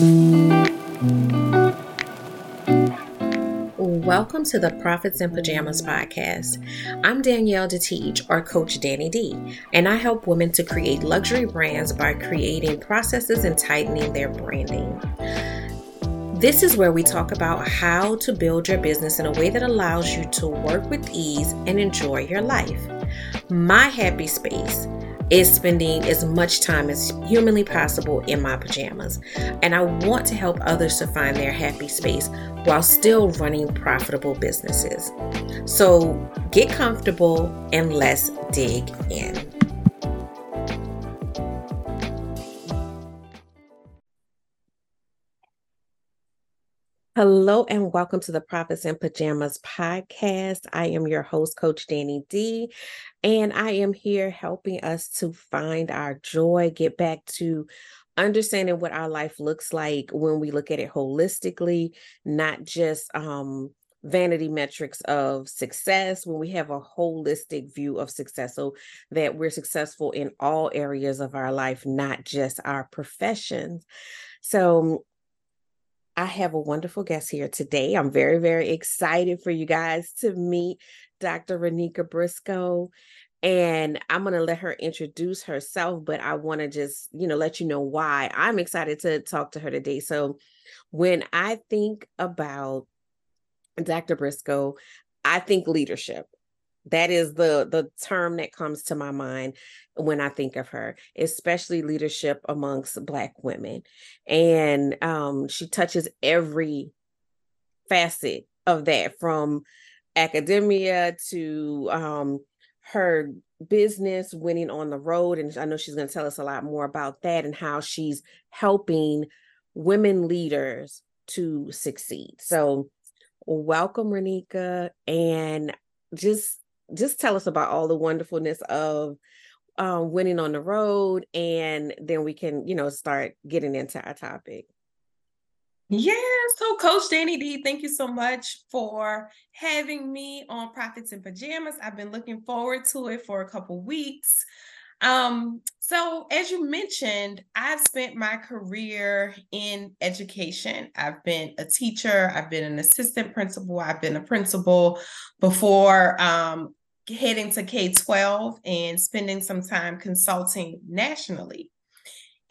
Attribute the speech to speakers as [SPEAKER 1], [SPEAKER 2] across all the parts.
[SPEAKER 1] Welcome to the Profits in Pajamas podcast. I'm Danielle DeTeach, or Coach Danni D, and I help women to create luxury brands by creating processes and tightening their branding. This is where we talk about how to build your business in a way that allows you to work with ease and enjoy your life. My happy space is spending as much time as humanly possible in my pajamas. And I want to help others to find their happy space while still running profitable businesses. So get comfortable and let's dig in. Hello and welcome to the Profits in Pajamas podcast. I am your host, Coach Danni D, and I am here helping us to find our joy, get back to understanding what our life looks like when we look at it holistically, not just um, vanity metrics of success, when we have a holistic view of success, so that we're successful in all areas of our life, not just our professions. So, I have a wonderful guest here today. I'm very, very excited for you guys to meet Dr. Ronicka Briscoe. And I'm going to let her introduce herself, but I want to just, you know, let you know why I'm excited to talk to her today. So, when I think about Dr. Briscoe, I think leadership that is the the term that comes to my mind when i think of her especially leadership amongst black women and um, she touches every facet of that from academia to um, her business winning on the road and i know she's going to tell us a lot more about that and how she's helping women leaders to succeed so welcome Ronicka and just just tell us about all the wonderfulness of um, winning on the road, and then we can, you know, start getting into our topic.
[SPEAKER 2] Yeah, so Coach Danni D, thank you so much for having me on Profits in Pajamas. I've been looking forward to it for a couple weeks. Um, so as you mentioned, I've spent my career in education. I've been a teacher, I've been an assistant principal, I've been a principal before um, heading to K 12 and spending some time consulting nationally.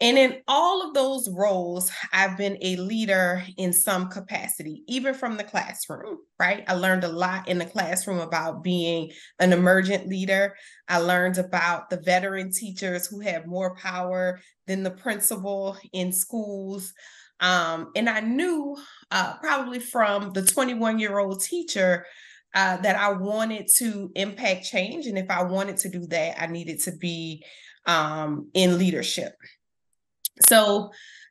[SPEAKER 2] And in all of those roles, I've been a leader in some capacity, even from the classroom, right? I learned a lot in the classroom about being an emergent leader. I learned about the veteran teachers who have more power than the principal in schools. Um, and I knew uh, probably from the 21 year old teacher uh, that I wanted to impact change. And if I wanted to do that, I needed to be um, in leadership. So,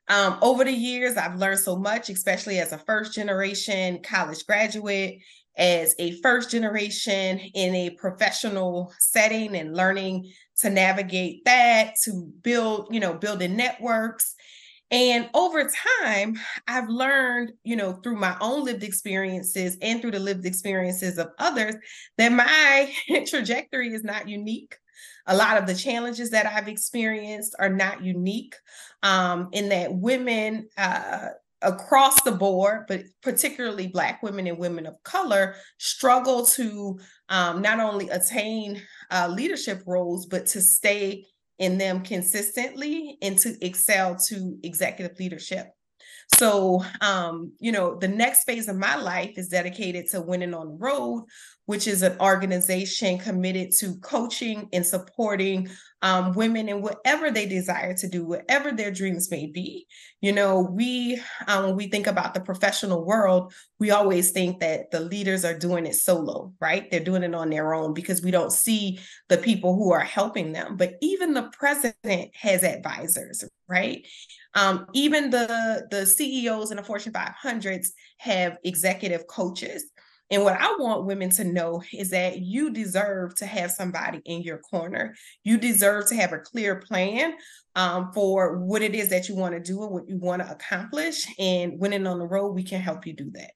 [SPEAKER 2] um, over the years, I've learned so much, especially as a first generation college graduate, as a first generation in a professional setting and learning to navigate that, to build, you know, building networks and over time, I've learned, you know, through my own lived experiences and through the lived experiences of others, that my trajectory is not unique. A lot of the challenges that I've experienced are not unique, um, in that women uh, across the board, but particularly Black women and women of color, struggle to um, not only attain uh, leadership roles, but to stay in them consistently and to excel to executive leadership. So, um, you know, the next phase of my life is dedicated to winning on the road, which is an organization committed to coaching and supporting um, women in whatever they desire to do, whatever their dreams may be. You know, we, um, when we think about the professional world, we always think that the leaders are doing it solo, right? They're doing it on their own because we don't see the people who are helping them. But even the president has advisors, right? Um, even the the CEOs in the Fortune 500s have executive coaches. And what I want women to know is that you deserve to have somebody in your corner. You deserve to have a clear plan um, for what it is that you want to do and what you want to accomplish. And when winning on the road, we can help you do that.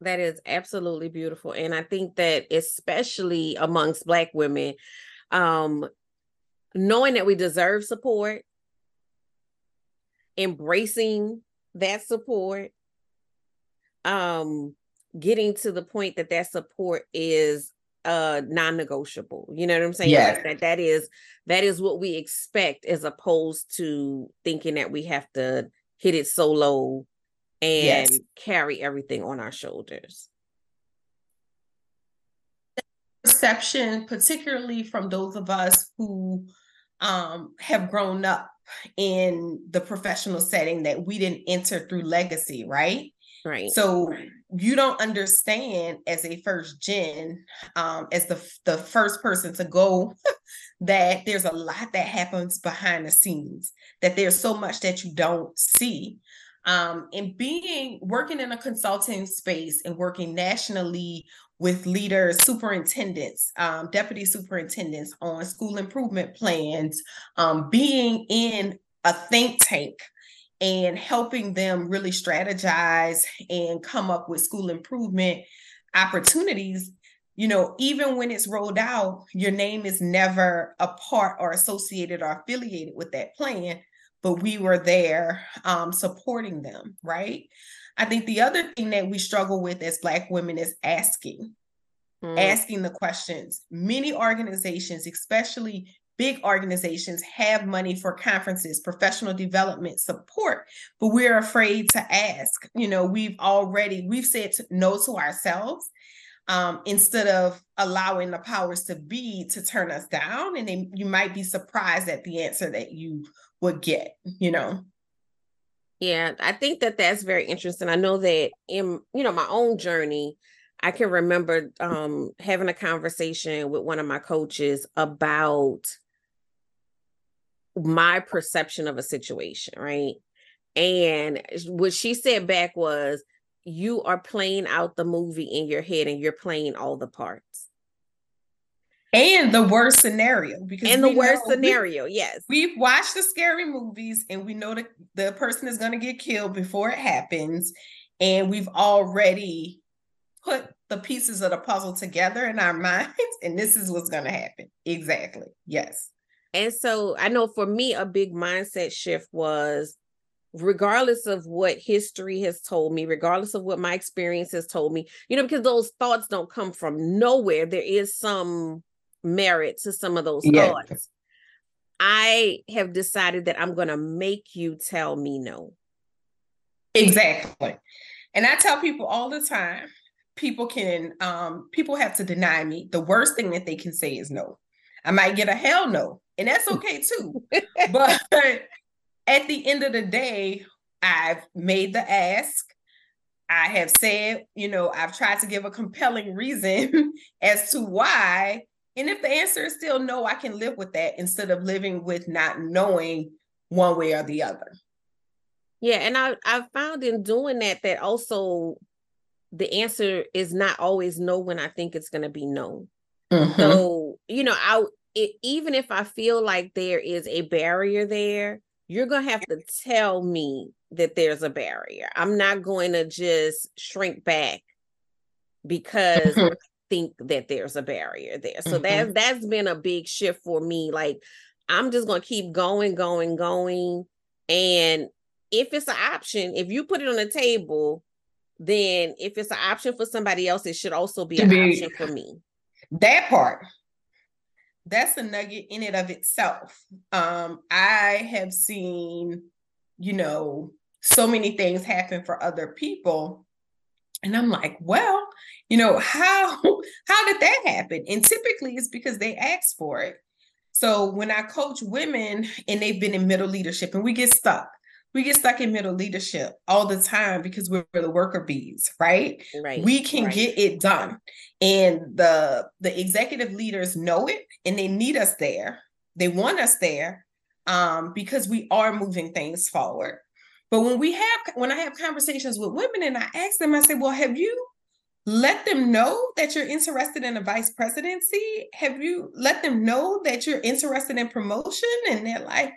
[SPEAKER 1] That is absolutely beautiful. And I think that, especially amongst Black women, um, knowing that we deserve support embracing that support um getting to the point that that support is uh non-negotiable you know what i'm saying
[SPEAKER 2] yes.
[SPEAKER 1] that that is that is what we expect as opposed to thinking that we have to hit it solo and yes. carry everything on our shoulders
[SPEAKER 2] perception particularly from those of us who um, have grown up in the professional setting that we didn't enter through legacy right
[SPEAKER 1] Right.
[SPEAKER 2] So you don't understand as a first gen, um, as the the first person to go, that there's a lot that happens behind the scenes. That there's so much that you don't see. Um, and being working in a consulting space and working nationally with leaders, superintendents, um, deputy superintendents on school improvement plans, um, being in a think tank and helping them really strategize and come up with school improvement opportunities you know even when it's rolled out your name is never a part or associated or affiliated with that plan but we were there um, supporting them right i think the other thing that we struggle with as black women is asking mm. asking the questions many organizations especially big organizations have money for conferences, professional development support, but we're afraid to ask. You know, we've already we've said no to ourselves um, instead of allowing the powers to be to turn us down, and then you might be surprised at the answer that you would get. You know.
[SPEAKER 1] Yeah, I think that that's very interesting. I know that in you know my own journey, I can remember um, having a conversation with one of my coaches about my perception of a situation, right? And what she said back was, you are playing out the movie in your head and you're playing all the parts.
[SPEAKER 2] And the worst scenario.
[SPEAKER 1] Because and the worst scenario,
[SPEAKER 2] we,
[SPEAKER 1] yes.
[SPEAKER 2] We've watched the scary movies and we know that the person is going to get killed before it happens. And we've already put the pieces of the puzzle together in our minds. And this is what's going to happen. Exactly. Yes.
[SPEAKER 1] And so I know for me, a big mindset shift was regardless of what history has told me, regardless of what my experience has told me, you know, because those thoughts don't come from nowhere. There is some merit to some of those yeah. thoughts. I have decided that I'm going to make you tell me no.
[SPEAKER 2] Exactly. And I tell people all the time, people can um people have to deny me. The worst thing that they can say is no. I might get a hell no and that's okay too. but at the end of the day, I've made the ask. I have said, you know, I've tried to give a compelling reason as to why. And if the answer is still no, I can live with that instead of living with not knowing one way or the other.
[SPEAKER 1] Yeah, and I I found in doing that that also the answer is not always no when I think it's going to be no. Mm-hmm. So, you know, I it, even if I feel like there is a barrier there, you're going to have to tell me that there's a barrier. I'm not going to just shrink back because mm-hmm. I think that there's a barrier there. So mm-hmm. that that's been a big shift for me. Like I'm just going to keep going, going, going. And if it's an option, if you put it on the table, then if it's an option for somebody else, it should also be an be, option for me.
[SPEAKER 2] That part that's a nugget in it of itself. Um, I have seen, you know, so many things happen for other people. And I'm like, well, you know, how how did that happen? And typically it's because they asked for it. So when I coach women and they've been in middle leadership and we get stuck, we get stuck in middle leadership all the time because we're the worker bees, right?
[SPEAKER 1] Right.
[SPEAKER 2] We can
[SPEAKER 1] right.
[SPEAKER 2] get it done. And the the executive leaders know it and they need us there. They want us there um, because we are moving things forward. But when we have when I have conversations with women and I ask them, I say, well, have you let them know that you're interested in a vice presidency? Have you let them know that you're interested in promotion? And they're like,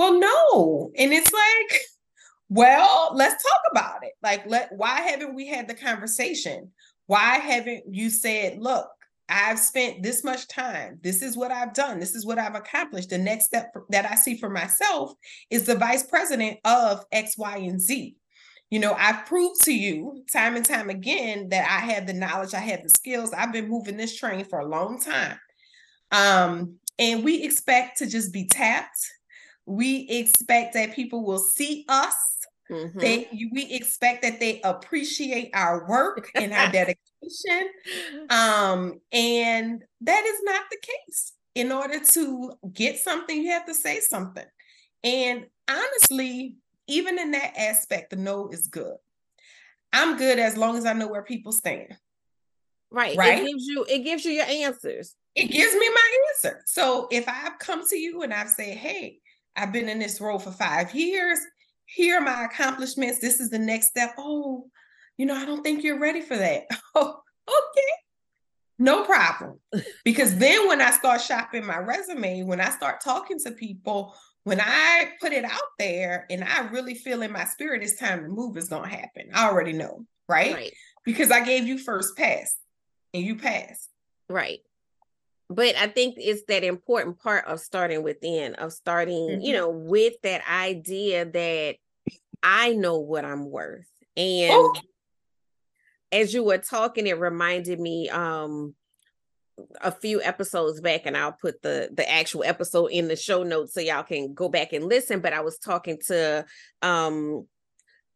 [SPEAKER 2] well, no. And it's like, well, let's talk about it. Like, let why haven't we had the conversation? Why haven't you said, look, I've spent this much time. This is what I've done. This is what I've accomplished. The next step that I see for myself is the vice president of X, Y, and Z. You know, I've proved to you time and time again that I have the knowledge, I have the skills. I've been moving this train for a long time. Um, and we expect to just be tapped. We expect that people will see us. Mm-hmm. They we expect that they appreciate our work and our dedication. Um, and that is not the case. In order to get something, you have to say something. And honestly, even in that aspect, the no is good. I'm good as long as I know where people stand.
[SPEAKER 1] Right. Right. It gives you it gives you your answers.
[SPEAKER 2] It gives me my answer. So if I've come to you and I've said, hey, I've been in this role for five years, here are my accomplishments. This is the next step. Oh, you know, I don't think you're ready for that. Oh, okay. No problem. Because then when I start shopping my resume, when I start talking to people, when I put it out there and I really feel in my spirit it's time to move, it's gonna happen. I already know, right? right. Because I gave you first pass and you passed.
[SPEAKER 1] Right. But I think it's that important part of starting within, of starting, mm-hmm. you know, with that idea that I know what I'm worth. And oh. as you were talking, it reminded me um a few episodes back and I'll put the the actual episode in the show notes so y'all can go back and listen but I was talking to um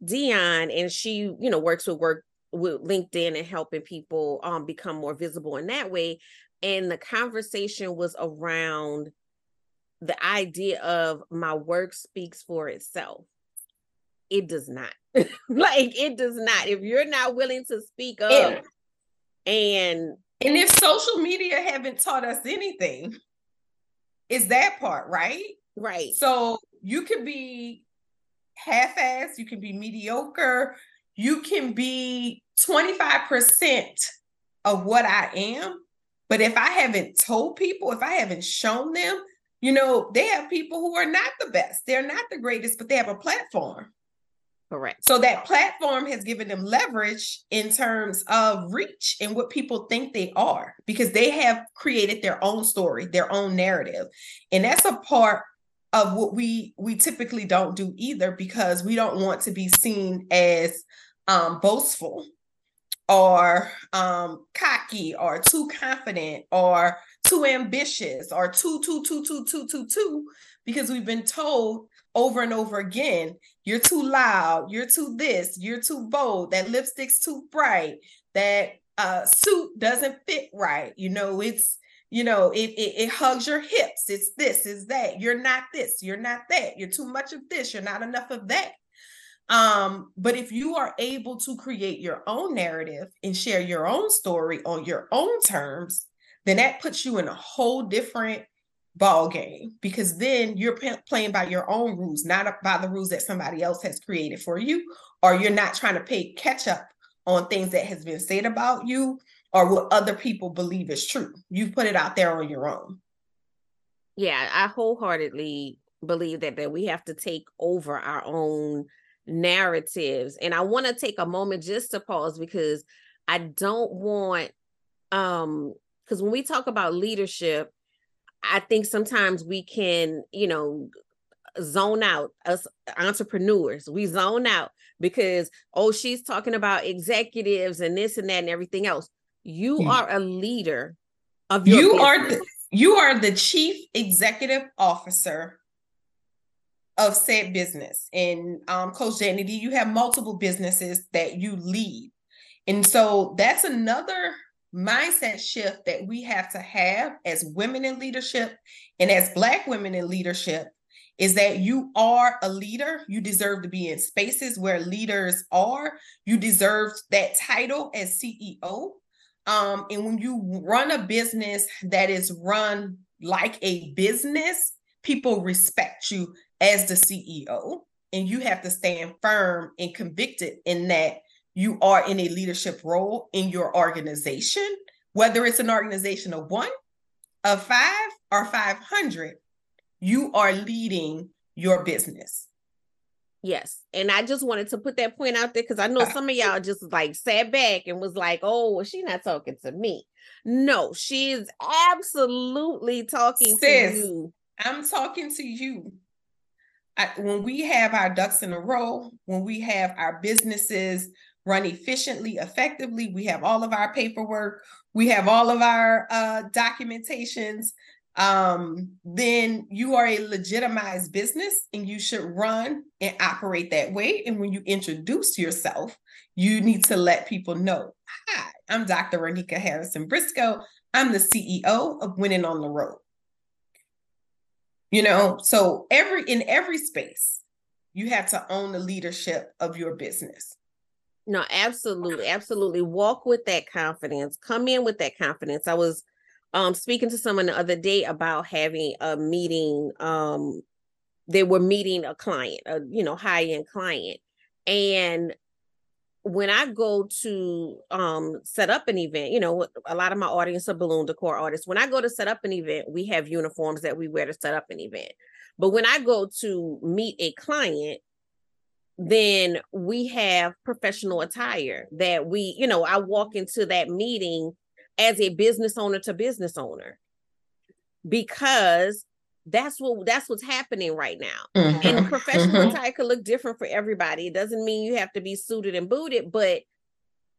[SPEAKER 1] Dion and she you know works with work with LinkedIn and helping people um become more visible in that way and the conversation was around the idea of my work speaks for itself it does not like it does not if you're not willing to speak up yeah. and
[SPEAKER 2] and if social media haven't taught us anything, is that part, right?
[SPEAKER 1] Right.
[SPEAKER 2] So you can be half-assed, you can be mediocre, you can be 25% of what I am. But if I haven't told people, if I haven't shown them, you know, they have people who are not the best. They're not the greatest, but they have a platform.
[SPEAKER 1] Correct.
[SPEAKER 2] So that platform has given them leverage in terms of reach and what people think they are because they have created their own story, their own narrative. And that's a part of what we we typically don't do either because we don't want to be seen as um, boastful or um, cocky or too confident or too ambitious or too too too too too too too because we've been told over and over again you're too loud you're too this you're too bold that lipstick's too bright that uh suit doesn't fit right. You know it's you know it, it, it hugs your hips. It's this is that. You're not this you're not that. You're too much of this you're not enough of that um but if you are able to create your own narrative and share your own story on your own terms then that puts you in a whole different ball game because then you're p- playing by your own rules, not by the rules that somebody else has created for you, or you're not trying to pay catch up on things that has been said about you or what other people believe is true. You put it out there on your own.
[SPEAKER 1] Yeah, I wholeheartedly believe that that we have to take over our own narratives. And I want to take a moment just to pause because I don't want um because when we talk about leadership I think sometimes we can, you know, zone out us entrepreneurs. We zone out because, oh, she's talking about executives and this and that and everything else. You mm-hmm. are a leader of your
[SPEAKER 2] You business. are the, you are the chief executive officer of said business. And um, Coach Danni you have multiple businesses that you lead. And so that's another mindset shift that we have to have as women in leadership and as Black women in leadership is that you are a leader. You deserve to be in spaces where leaders are. You deserve that title as CEO. Um, and when you run a business that is run like a business, people respect you as the CEO. And you have to stand firm and convicted in that you are in a leadership role in your organization, whether it's an organization of one, of five, or 500, you are leading your business.
[SPEAKER 1] Yes. And I just wanted to put that point out there because I know ah. some of y'all just like sat back and was like, oh, well, she's not talking to me. No, she's absolutely talking Sis, to you.
[SPEAKER 2] I'm talking to you. I, when we have our ducks in a row, when we have our businesses run efficiently, effectively, we have all of our paperwork, we have all of our uh, documentations, um, then you are a legitimized business and you should run and operate that way. And when you introduce yourself, you need to let people know Hi, I'm Dr. Ronicka Harrison Briscoe. I'm the CEO of Winning on the Road. You know, so every in every space, you have to own the leadership of your business.
[SPEAKER 1] No, absolutely, absolutely. Walk with that confidence. Come in with that confidence. I was um speaking to someone the other day about having a meeting um they were meeting a client a you know high end client and when I go to um set up an event, you know, a lot of my audience are balloon decor artists. When I go to set up an event, we have uniforms that we wear to set up an event. But when I go to meet a client, then we have professional attire that we, you know, I walk into that meeting as a business owner to business owner because that's what that's what's happening right now mm-hmm. and professional mm-hmm. attire could look different for everybody it doesn't mean you have to be suited and booted but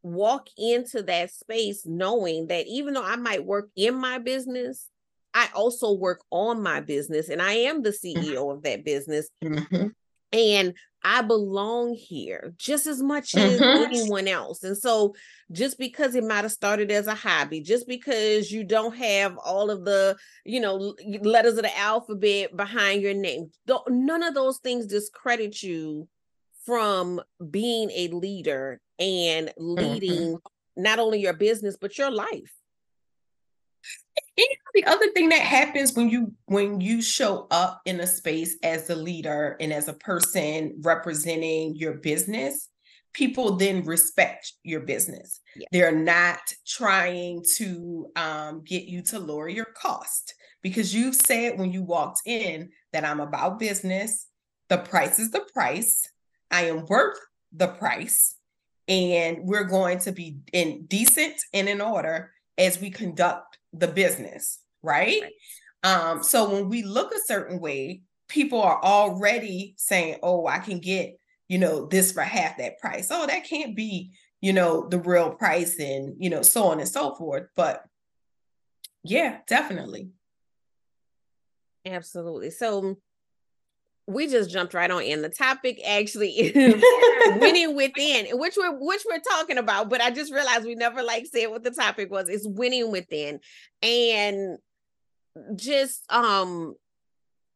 [SPEAKER 1] walk into that space knowing that even though i might work in my business i also work on my business and i am the ceo mm-hmm. of that business mm-hmm. and I belong here just as much as mm-hmm. anyone else. And so, just because it might have started as a hobby, just because you don't have all of the, you know, letters of the alphabet behind your name, none of those things discredit you from being a leader and mm-hmm. leading mm-hmm. not only your business, but your life
[SPEAKER 2] the other thing that happens when you when you show up in a space as a leader and as a person representing your business people then respect your business. Yeah. they're not trying to um, get you to lower your cost because you said when you walked in that i'm about business. The price is the price. I am worth the price. And we're going to be in decent and in order as we conduct the business, right? right? Um, so when we look a certain way, people are already saying, "Oh, I can get, you know, this for half that price." Oh, that can't be, you know, the real price and, you know, so on and so forth. But yeah, definitely.
[SPEAKER 1] Absolutely. So we just jumped right on in. The topic actually is winning within, which we're which we're talking about, but I just realized we never like said what the topic was. It's winning within. And just um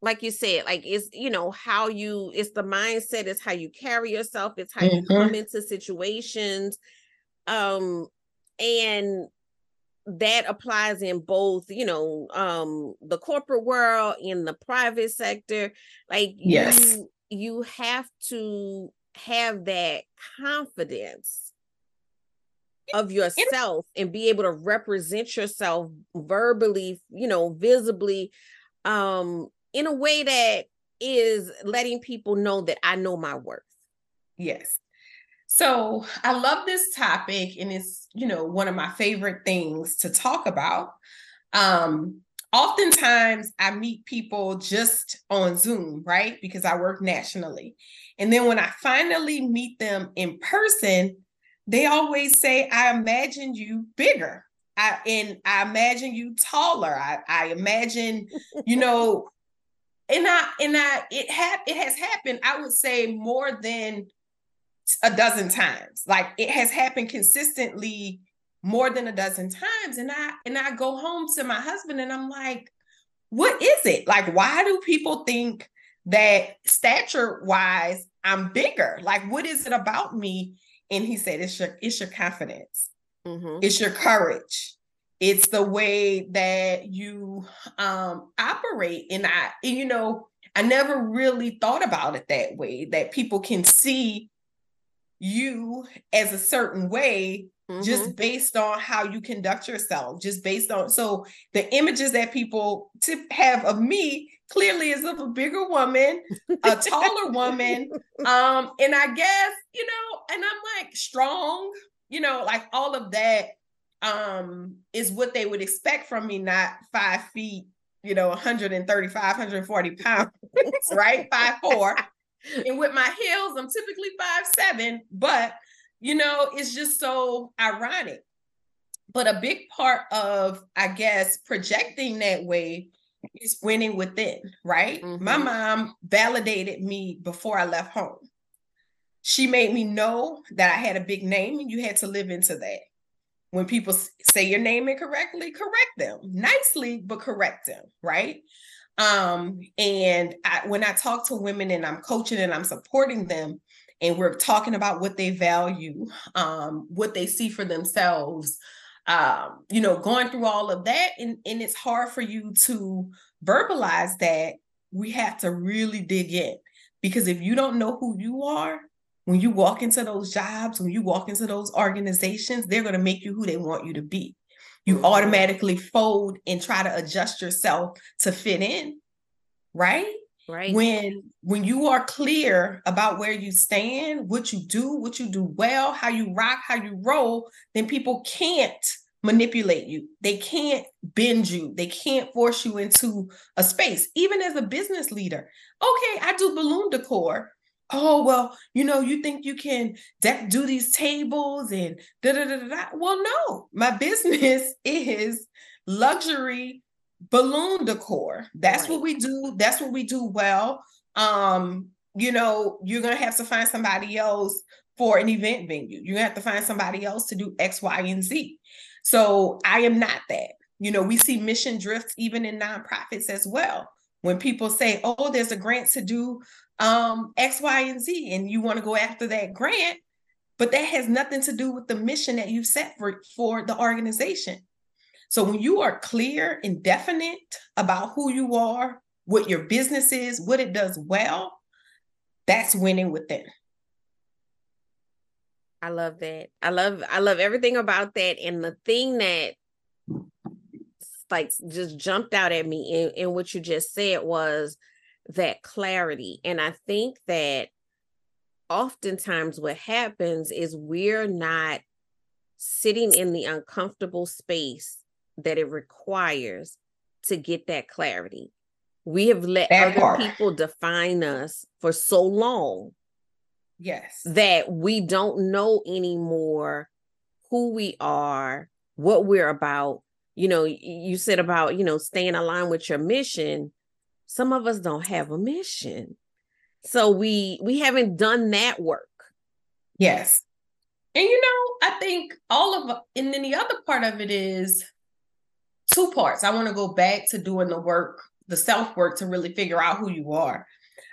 [SPEAKER 1] like you said, like it's you know how you it's the mindset, it's how you carry yourself, it's how mm-hmm. you come into situations. Um and that applies in both you know um the corporate world in the private sector like yes. you you have to have that confidence of yourself and be able to represent yourself verbally you know visibly um in a way that is letting people know that I know my worth.
[SPEAKER 2] Yes so I love this topic, and it's you know one of my favorite things to talk about. Um, oftentimes I meet people just on Zoom, right? Because I work nationally. And then when I finally meet them in person, they always say, I imagine you bigger. I and I imagine you taller. I, I imagine, you know, and I and I it have it has happened, I would say more than a dozen times. Like it has happened consistently more than a dozen times. And I and I go home to my husband and I'm like, what is it? Like, why do people think that stature wise, I'm bigger? Like, what is it about me? And he said, it's your it's your confidence, mm-hmm. it's your courage. It's the way that you um operate. And I, and, you know, I never really thought about it that way, that people can see you as a certain way mm-hmm. just based on how you conduct yourself just based on so the images that people have of me clearly is of a bigger woman, a taller woman. Um, and I guess, you know, and I'm like strong, you know, like all of that um is what they would expect from me, not five feet, you know, 135, 140 pounds, right? Five four. And with my heels, I'm typically five seven, but you know, it's just so ironic. But a big part of, I guess, projecting that way is winning within, right? Mm-hmm. My mom validated me before I left home. She made me know that I had a big name and you had to live into that. When people say your name incorrectly, correct them nicely, but correct them, right? Um, and I, when I talk to women and I'm coaching and I'm supporting them, and we're talking about what they value, um, what they see for themselves, um, you know, going through all of that. And, and it's hard for you to verbalize that. We have to really dig in because if you don't know who you are, when you walk into those jobs, when you walk into those organizations, they're going to make you who they want you to be. You automatically fold and try to adjust yourself to fit in, right?
[SPEAKER 1] Right.
[SPEAKER 2] When when you are clear about where you stand, what you do, what you do well, how you rock, how you roll, then people can't manipulate you. They can't bend you. They can't force you into a space. Even as a business leader. Okay, I do balloon decor. Oh, well, you know, you think you can do these tables and da da da da. Well, no, my business is luxury balloon decor. That's right. what we do. That's what we do well. Um, you know, you're gonna have to find somebody else for an event venue. You're gonna have to find somebody else to do X, Y, and Z. So I am not that. You know, we see mission drifts even in nonprofits as well. When people say, "Oh, there's a grant to do um, X, Y, and Z," and you want to go after that grant, but that has nothing to do with the mission that you set for for the organization. So when you are clear and definite about who you are, what your business is, what it does well, that's winning within.
[SPEAKER 1] I love that. I love I love everything about that. And the thing that like just jumped out at me in, in what you just said was that clarity. And I think that oftentimes what happens is we're not sitting in the uncomfortable space that it requires to get that clarity. We have let that other part. people define us for so long.
[SPEAKER 2] Yes.
[SPEAKER 1] That we don't know anymore who we are, what we're about. You know, you said about, you know, staying aligned with your mission. Some of us don't have a mission. So we we haven't done that work.
[SPEAKER 2] Yes. And you know, I think all of and then the other part of it is two parts. I want to go back to doing the work, the self work to really figure out who you are.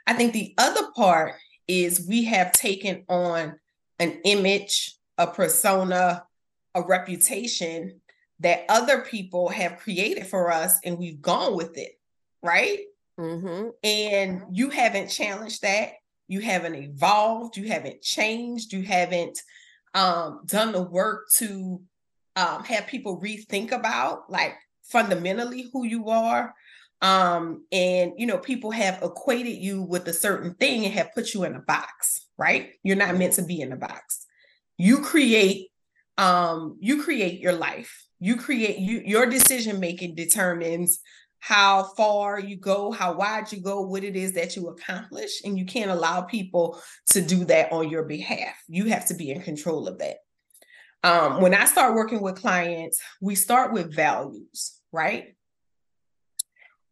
[SPEAKER 2] I think the other part is we have taken on an image, a persona, a reputation that other people have created for us and we've gone with it, right? Mm-hmm. And you haven't challenged that. You haven't evolved. You haven't changed. You haven't um, done the work to um, have people rethink about like fundamentally who you are um and you know people have equated you with a certain thing and have put you in a box right you're not meant to be in a box you create um you create your life you create you your decision making determines how far you go how wide you go what it is that you accomplish and you can't allow people to do that on your behalf you have to be in control of that um, when I start working with clients, we start with values, right?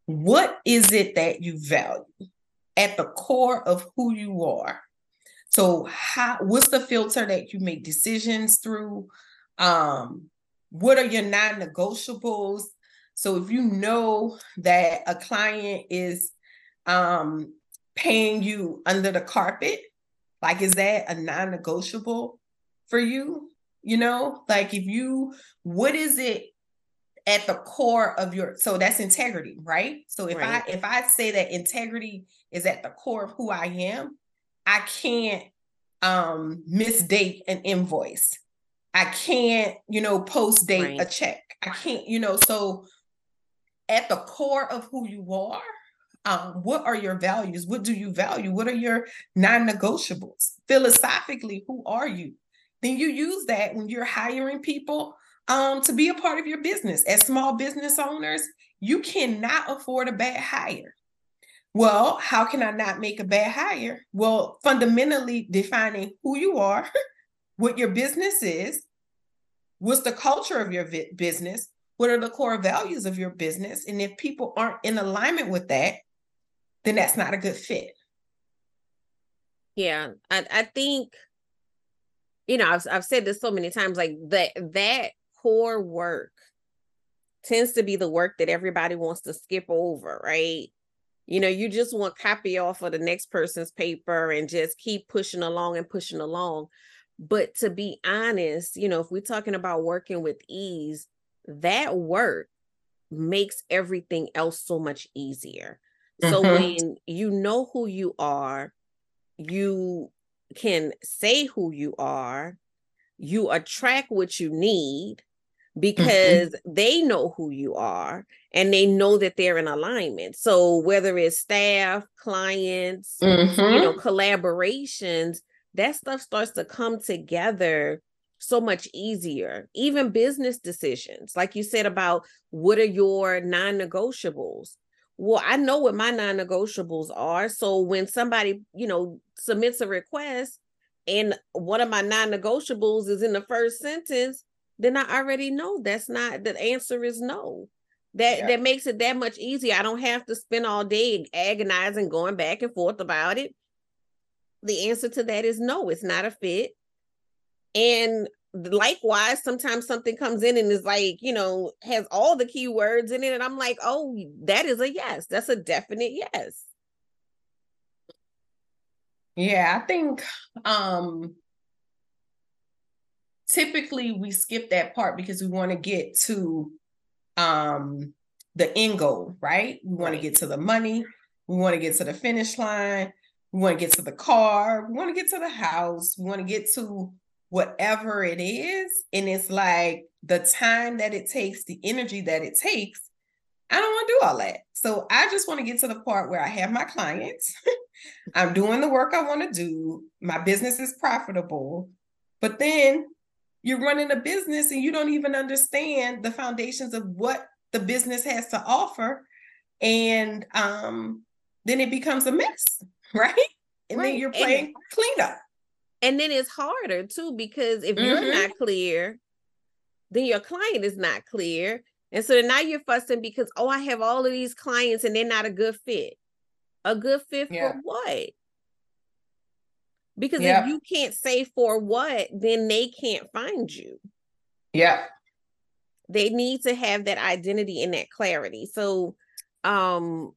[SPEAKER 2] What is it that you value at the core of who you are? So, how what's the filter that you make decisions through? Um, what are your non-negotiables? So, if you know that a client is um, paying you under the carpet, like is that a non-negotiable for you? you know like if you what is it at the core of your so that's integrity right so if right. i if i say that integrity is at the core of who i am i can't um misdate an invoice i can't you know post date right. a check i can't you know so at the core of who you are um, what are your values? What do you value? What are your non negotiables? Philosophically, who are you? Then you use that when you're hiring people um, to be a part of your business. As small business owners, you cannot afford a bad hire. Well, how can I not make a bad hire? Well, fundamentally defining who you are, what your business is, what's the culture of your business, what are the core values of your business, and if people aren't in alignment with that, then that's not a good fit.
[SPEAKER 1] Yeah, I, I think, you know, I've, I've said this so many times, like that, that core work tends to be the work that everybody wants to skip over, right? You know, you just want copy off of the next person's paper and just keep pushing along and pushing along. But to be honest, you know, if we're talking about working with ease, that work makes everything else so much easier. So mm-hmm. when you know who you are, you can say who you are, you attract what you need mm-hmm. because mm-hmm. they know who you are and they know that they're in alignment. So whether it's staff, clients, mm-hmm. you know, collaborations, that stuff starts to come together so much easier. Even business decisions, like you said about what are your non-negotiables? well, I know what my non negotiables are. So when somebody, you know, submits a request and one of my non negotiables is in the first sentence, then I already know that's not the answer is no. That yeah. that makes it that much easier. I don't have to spend all day agonizing, going back and forth about it. The answer to that is no, it's not a fit. And likewise sometimes something comes in and is like you know has all the keywords in it. And i'm like oh that is a yes. That's a definite yes.
[SPEAKER 2] Yeah i think um typically we skip that part because we want to get to um the end goal right? We want right. to get to the money. We want to get to the finish line we want to get to the car we want to get to the house we want to get to whatever it is. And it's like the time that it takes, the energy that it takes, I don't want to do all that. So I just want to get to the part where I have my clients. I'm doing the work I want to do. My business is profitable. But then you're running a business and you don't even understand the foundations of what the business has to offer. And um, then it becomes a mess, right? And right. then you're playing and- cleanup
[SPEAKER 1] and then it's harder too because if mm-hmm. you're not clear then your client is not clear and so now you're fussing because oh i have all of these clients and they're not a good fit a good fit yeah. for what because yeah. if you can't say for what then they can't find you
[SPEAKER 2] yeah
[SPEAKER 1] they need to have that identity and that clarity so um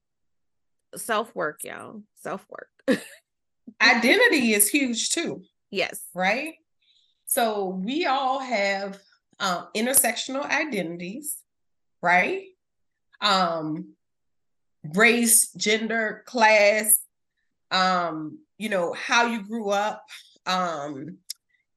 [SPEAKER 1] self work y'all self work
[SPEAKER 2] identity is huge too.
[SPEAKER 1] Yes.
[SPEAKER 2] Right. So we all have um, intersectional identities, right? Um, race, gender, class, um, you know, how you grew up, um,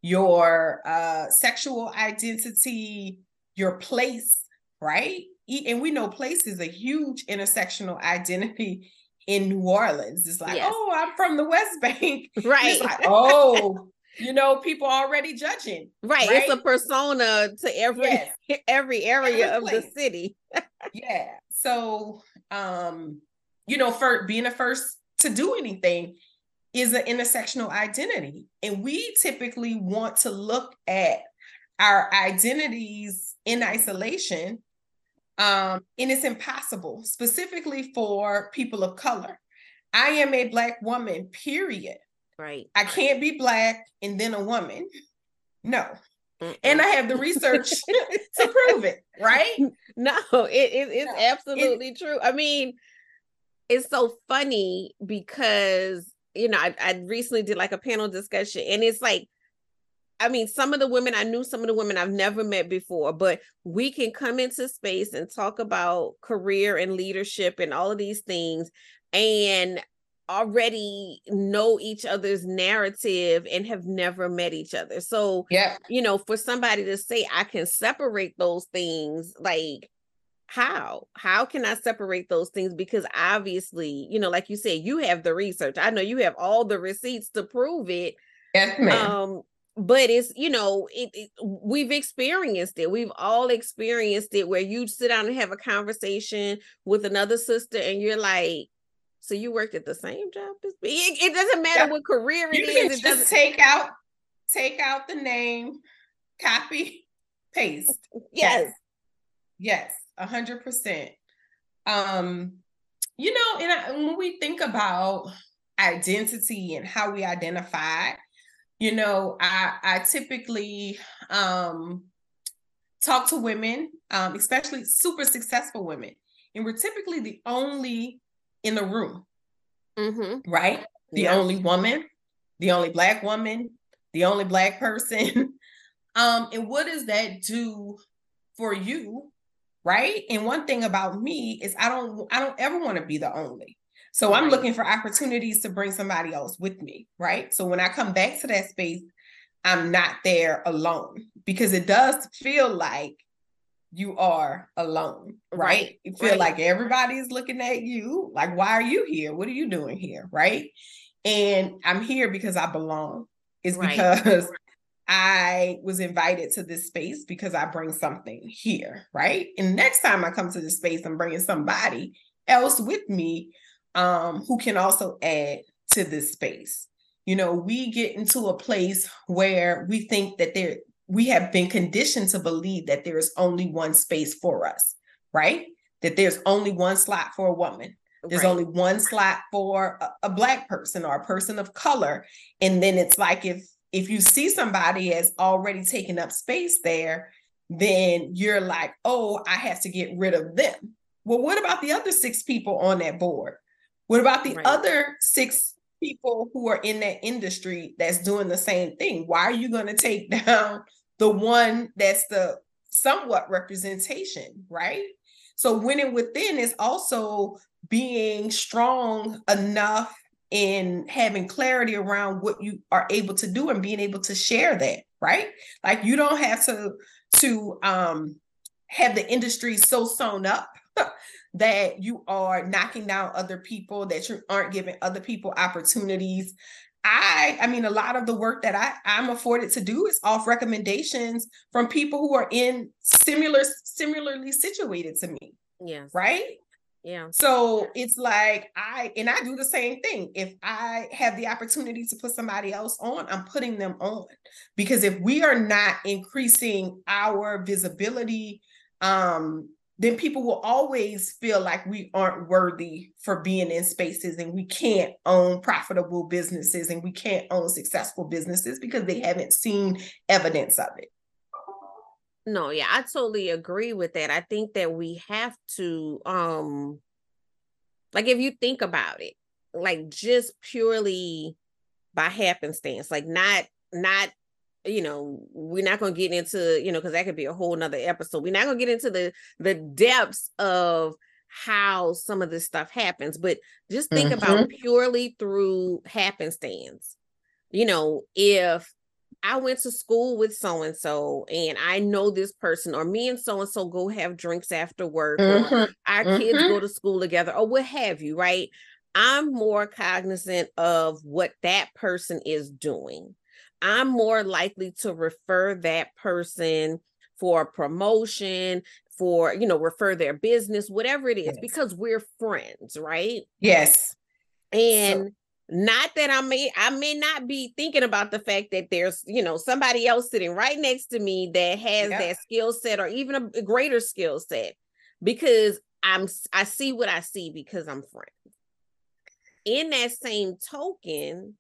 [SPEAKER 2] your uh, sexual identity, your place, right? And we know place is a huge intersectional identity in New Orleans. It's like, yes. oh, I'm from the West Bank.
[SPEAKER 1] Right.
[SPEAKER 2] Like, oh, you know, people already judging.
[SPEAKER 1] Right. right? It's a persona to every yes. every area every of the city.
[SPEAKER 2] yeah. So um, you know, for being the first to do anything is an intersectional identity. And we typically want to look at our identities in isolation um, and it's impossible, specifically for people of color. I am a Black woman, period.
[SPEAKER 1] Right.
[SPEAKER 2] I can't be Black and then a woman. No. Mm-mm. And I have the research to prove it, right?
[SPEAKER 1] No, it, it it's no. absolutely it, true. I mean, it's so funny because, you know, I, I recently did like a panel discussion and it's like, I mean, some of the women I knew, some of the women I've never met before, but we can come into space and talk about career and leadership and all of these things and already know each other's narrative and have never met each other. So,
[SPEAKER 2] yeah,
[SPEAKER 1] you know, for somebody to say I can separate those things, like how? How can i separate those things? Because obviously you know like you said you have the research. I know you have all the receipts to prove it.
[SPEAKER 2] Yes ma'am. um
[SPEAKER 1] but it's you know it, it, we've experienced it we've all experienced it where you sit down and have a conversation with another sister and you're like so you worked at the same job it, it doesn't matter yeah. what career it
[SPEAKER 2] you
[SPEAKER 1] is.
[SPEAKER 2] it doesn't take out take out the name copy paste
[SPEAKER 1] yes
[SPEAKER 2] yes a hundred percent. Um, you know, and I, when we think about identity and how we identify, you know, I I typically um talk to women, um, especially super successful women, and we're typically the only in the room,
[SPEAKER 1] mm-hmm.
[SPEAKER 2] right? The yeah. only woman, the only black woman, the only black person. um, and what does that do for you right? And one thing about me is I don't I don't ever want to be the only. So. I'm looking for opportunities to bring somebody else with me, right? So when I come back to that space, I'm not there alone because it does feel like you are alone, right? right. You feel right. like everybody's looking at you, like, why are you here? What are you doing here? Right. And I'm here because I belong. It's right. because I was invited to this space because I bring something here, right? And next time I come to this space, I'm bringing somebody else with me um, who can also add to this space. You know, we get into a place where we think that there, we have been conditioned to believe that there is only one space for us, right? That there's only one slot for a woman. There's right. only one slot for a, a black person or a person of color. And then it's like if if you see somebody as already taking up space there, then you're like, oh, I have to get rid of them. Well, what about the other six people on that board? What about the right. other six people who are in that industry that's doing the same thing? Why are you going to take down the one that's the somewhat representation, right? So winning within is also being strong enough in having clarity around what you are able to do and being able to share that right like you don't have to to um have the industry so sewn up that you are knocking down other people that you aren't giving other people opportunities i i mean a lot of the work that i i'm afforded to do is off recommendations from people who are in similar similarly situated to me
[SPEAKER 1] Yeah.
[SPEAKER 2] right
[SPEAKER 1] yeah.
[SPEAKER 2] So it's like I and I do the same thing. If I have the opportunity to put somebody else on, I'm putting them on. Because if we are not increasing our visibility, um, then people will always feel like we aren't worthy for being in spaces and we can't own profitable businesses and we can't own successful businesses because they haven't seen evidence of it.
[SPEAKER 1] No, yeah, I totally agree with that. I think that we have to um like if you think about it, like just purely by happenstance, like not not you know, we're not gonna get into, you know, because that could be a whole nother episode. We're not gonna get into the the depths of how some of this stuff happens, but just think mm-hmm. about purely through happenstance. You know, if I went to school with so and so, and I know this person, or me and so and so go have drinks after work, mm-hmm. or our mm-hmm. kids go to school together, or what have you, right? I'm more cognizant of what that person is doing. I'm more likely to refer that person for promotion, for, you know, refer their business, whatever it is, yes. because we're friends, right?
[SPEAKER 2] Yes.
[SPEAKER 1] And so- not that I may I may not be thinking about the fact that there's you know somebody else sitting right next to me that has yeah. that skill set or even a greater skill set because I'm I see what I see because I'm friends. In that same token,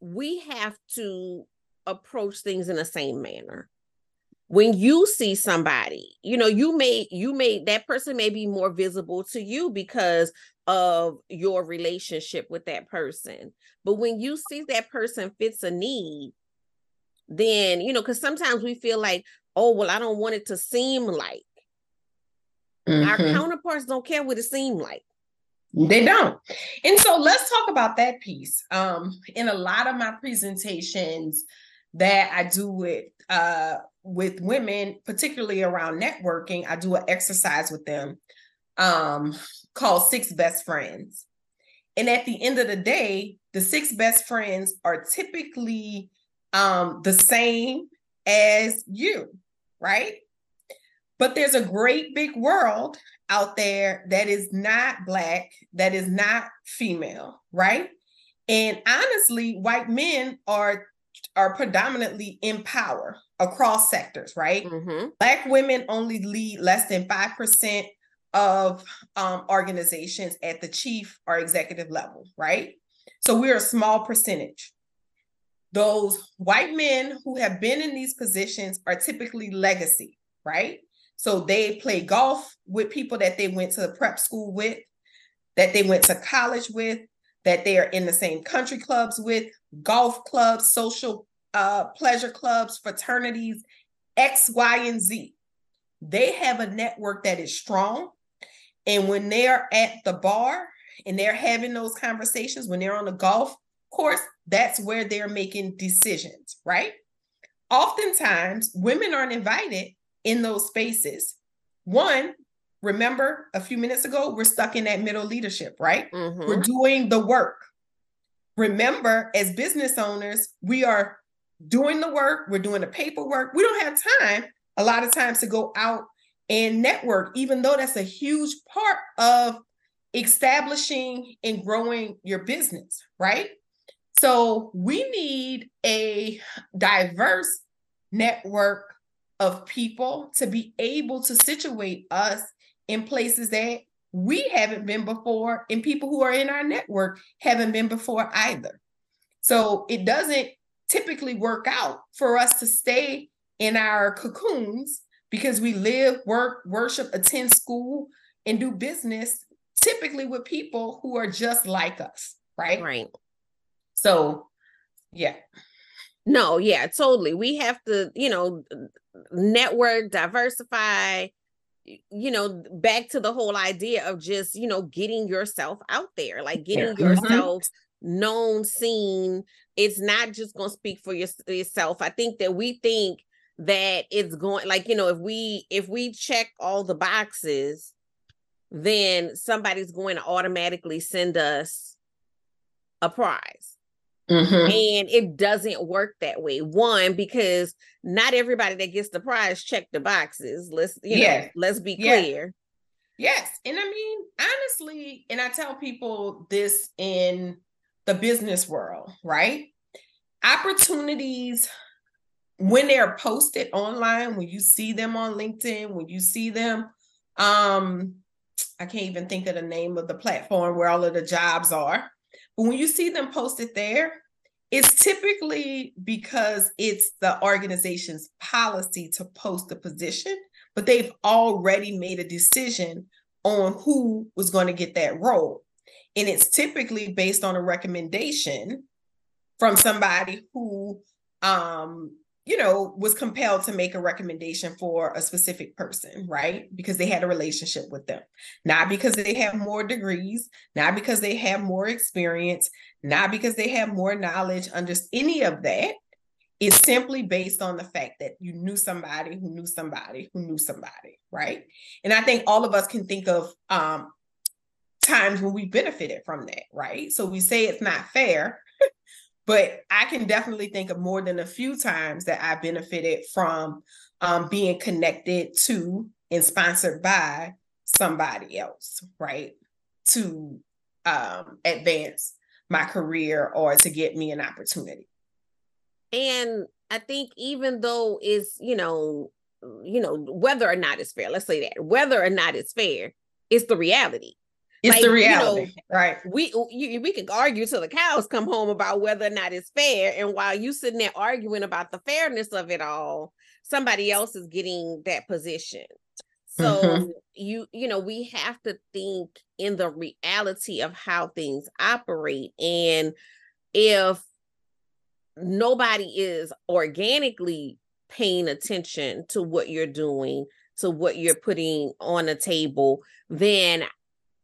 [SPEAKER 1] we have to approach things in the same manner. When you see somebody you know you may you may that person may be more visible to you because of your relationship with that person. But when you see that person fits a need then you know because sometimes we feel like oh well i don't want it to seem like. Mm-hmm. our counterparts don't care what it seems like.
[SPEAKER 2] They don't. And so let's talk about that piece. Um in a lot of my presentations that i do with uh with women, particularly around networking, I do an exercise with them um, called Six Best Friends. And at the end of the day, the six best friends are typically um, the same as you, right? But there's a great big world out there that is not Black, that is not female, right? And honestly, white men are are predominantly in power across sectors, right? Mm-hmm. Black women only lead less than 5% of um, organizations at the chief or executive level, right? So we're a small percentage. Those white men who have been in these positions are typically legacy, right? So they play golf with people that they went to prep school with, that they went to college with, that they are in the same country clubs with, golf clubs, social uh, pleasure clubs, fraternities, X, Y, and Z. They have a network that is strong. And when they're at the bar and they're having those conversations, when they're on the golf course, that's where they're making decisions, right? Oftentimes, women aren't invited in those spaces. One, remember a few minutes ago, we're stuck in that middle leadership, right? Mm-hmm. We're doing the work. Remember, as business owners, we are doing the work, we're doing the paperwork. We don't have time a lot of times to go out and network, even though that's a huge part of establishing and growing your business, right? So we need a diverse network of people to be able to situate us in places that we haven't been before and people who are in our network haven't been before either. So it doesn't typically work out for us to stay in our cocoons because we live, work, worship, attend school, and do business typically with people who are just like us, right?
[SPEAKER 1] Right.
[SPEAKER 2] So, yeah.
[SPEAKER 1] No, yeah, totally. We have to, you know, network, diversify, you know, back to the whole idea of just, you know, getting yourself out there, like getting yeah. Mm-hmm. yourself mm-hmm. known, seen. It's not just going to speak for your, yourself. I think that we think that it's going like, you know, if we if we check all the boxes, then somebody's going to automatically send us a prize. Mm-hmm. And it doesn't work that way. One, because not everybody that gets the prize check the boxes. Let's you yes. know, let's be clear.
[SPEAKER 2] Yes. And I mean, honestly, and I tell people this in the business world, right? Opportunities when they're posted online, when you see them on LinkedIn, when you see them, um, I can't even think of the name of the platform where all of the jobs are but when you see them posted there, it's typically because it's the organization's policy to post the position, but they've already made a decision on who was going to get that role. And it's typically based on a recommendation from somebody who um, you know, was compelled to make a recommendation for a specific person, right? Because they had a relationship with them. Not because they have more degrees, not because they have more experience, not because they have more knowledge, under any of that. It's simply based on the fact that you knew somebody who knew somebody who knew somebody, right? And I think all of us can think of um, times when we benefited from that, right? So we say it's not fair, but I can definitely think of more than a few times that I benefited from um, being connected to and sponsored by somebody else, right? To um, advance my career or to get me an opportunity.
[SPEAKER 1] And I think even though it's, you know, you know, whether or not it's fair, let's say that, whether or not it's fair, it's the reality.
[SPEAKER 2] It's like, the reality, you know, right?
[SPEAKER 1] We you, we could argue till the cows come home about whether or not it's fair, and while you sitting there arguing about the fairness of it all, somebody else is getting that position. So mm-hmm. you you know we have to think in the reality of how things operate, and if nobody is organically paying attention to what you're doing to what you're putting on the table then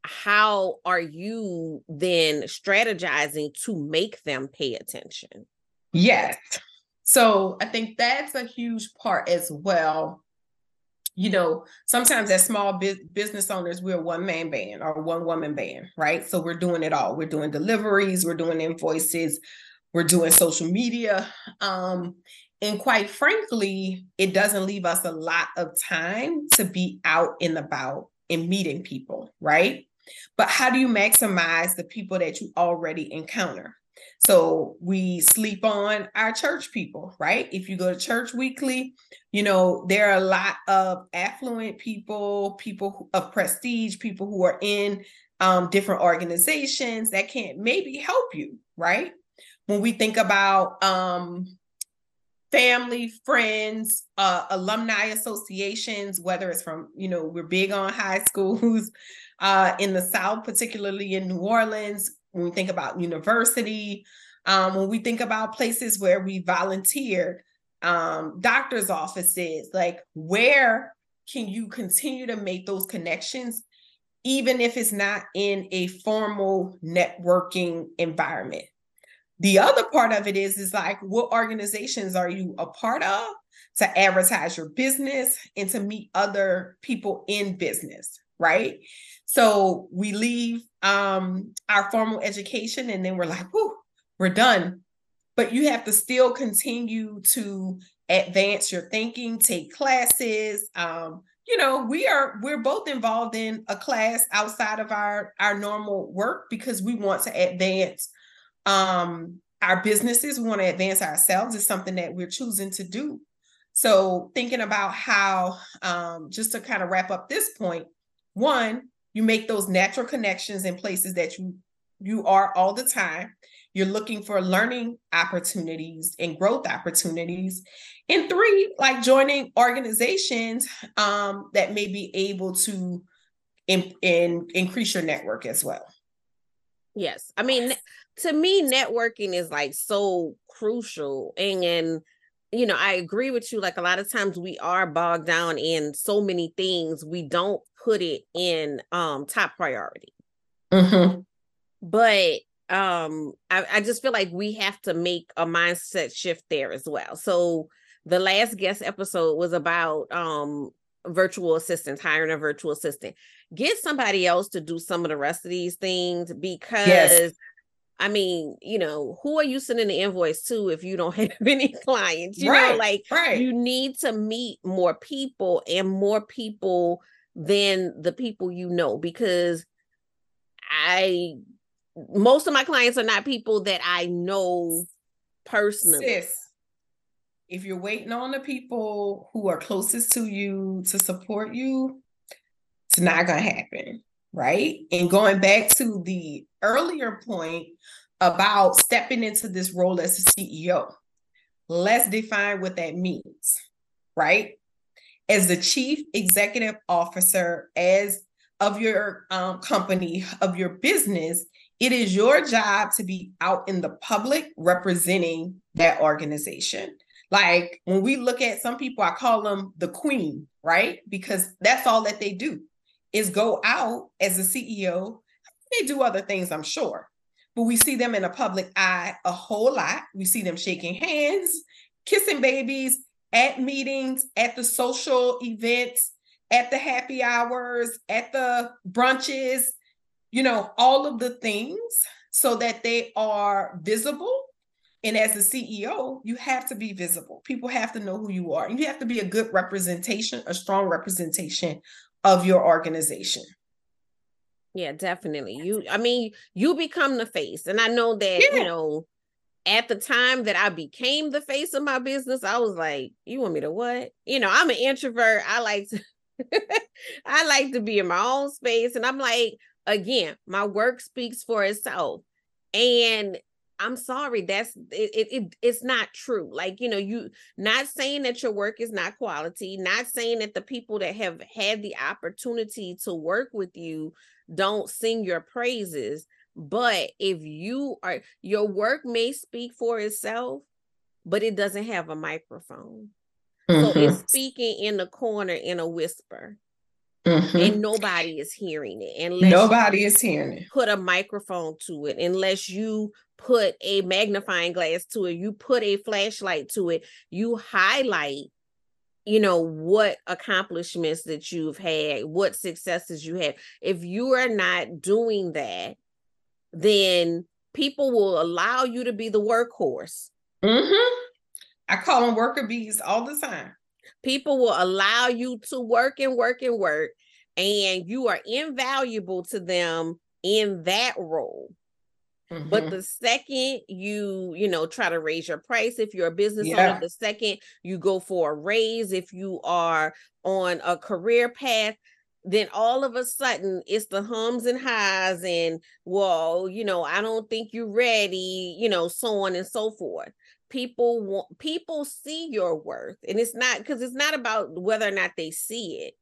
[SPEAKER 1] how are you then strategizing to make them pay attention?
[SPEAKER 2] Yes. So I think that's a huge part as well. You know, sometimes as small bu- business owners, we're one man band or one woman band, right? So we're doing it all. We're doing deliveries, we're doing invoices, we're doing social media. Um, and quite frankly, it doesn't leave us a lot of time to be out and about and meeting people, right? But how do you maximize the people that you already encounter? So we sleep on our church people, right? If you go to church weekly, you know, there are a lot of affluent people, people of prestige, people who are in um, different organizations that can maybe help you, right? When we think about um, family, friends, uh, alumni associations, whether it's from, you know, we're big on high schools uh, in the South, particularly in New Orleans, when we think about university, um, when we think about places where we volunteer, um, doctors' offices, like where can you continue to make those connections, even if it's not in a formal networking environment? The other part of it is, is like, what organizations are you a part of to advertise your business and to meet other people in business, right? So we leave um, our formal education and then we're like, whoo, we're done. But you have to still continue to advance your thinking, take classes. Um, you know, we are we're both involved in a class outside of our our normal work because we want to advance um, our businesses, we want to advance ourselves is something that we're choosing to do. So thinking about how, um, just to kind of wrap up this point, one, you make those natural connections in places that you you are all the time. You're looking for learning opportunities and growth opportunities. And three, like joining organizations um, that may be able to in, in, increase your network as well.
[SPEAKER 1] Yes. I mean, to me, networking is like so crucial. And, and you know, I agree with you. Like a lot of times we are bogged down in so many things, we don't put it in um top priority. Mm-hmm. But um I, I just feel like we have to make a mindset shift there as well. So the last guest episode was about um virtual assistants, hiring a virtual assistant. Get somebody else to do some of the rest of these things because yes. I mean, you know, who are you sending the invoice to if you don't have any clients? You right, know, like right. you need to meet more people and more people than the people you know because I most of my clients are not people that I know personally. Sis,
[SPEAKER 2] if you're waiting on the people who are closest to you to support you, it's not gonna happen right? And going back to the earlier point about stepping into this role as a CEO, let's define what that means, right? As the chief executive officer, as of your um, company, of your business, it is your job to be out in the public representing that organization. Like when we look at some people, I call them the queen, right? Because that's all that they do is go out as a CEO. They do other things, I'm sure, but we see them in a public eye a whole lot. We see them shaking hands, kissing babies at meetings, at the social events, at the happy hours, at the brunches, you know, all of the things so that they are visible. And as a CEO, you have to be visible. People have to know who you are. You have to be a good representation, a strong representation of your organization.
[SPEAKER 1] Yeah, definitely. You I mean, you become the face. And I know that, yeah. you know, at the time that I became the face of my business, I was like, you want me to what? You know, I'm an introvert. I like to I like to be in my own space and I'm like, again, my work speaks for itself. And I'm sorry, that's it, it, it, it's not true. Like, you know, you not saying that your work is not quality, not saying that the people that have had the opportunity to work with you don't sing your praises, but if you are your work may speak for itself, but it doesn't have a microphone. Mm-hmm. So it's mm-hmm. speaking in the corner in a whisper. Mm-hmm. And nobody is hearing it
[SPEAKER 2] unless nobody is hearing it.
[SPEAKER 1] Put a microphone to it, unless you put a magnifying glass to it, you put a flashlight to it, you highlight you know what accomplishments that you've had what successes you have if you are not doing that then people will allow you to be the workhorse
[SPEAKER 2] mm-hmm. i call them worker bees all the time
[SPEAKER 1] people will allow you to work and work and work and you are invaluable to them in that role Mm-hmm. But the second you, you know, try to raise your price, if you're a business yeah. owner, the second you go for a raise, if you are on a career path, then all of a sudden it's the hums and highs and well, you know, I don't think you're ready, you know, so on and so forth. People want people see your worth, and it's not because it's not about whether or not they see it,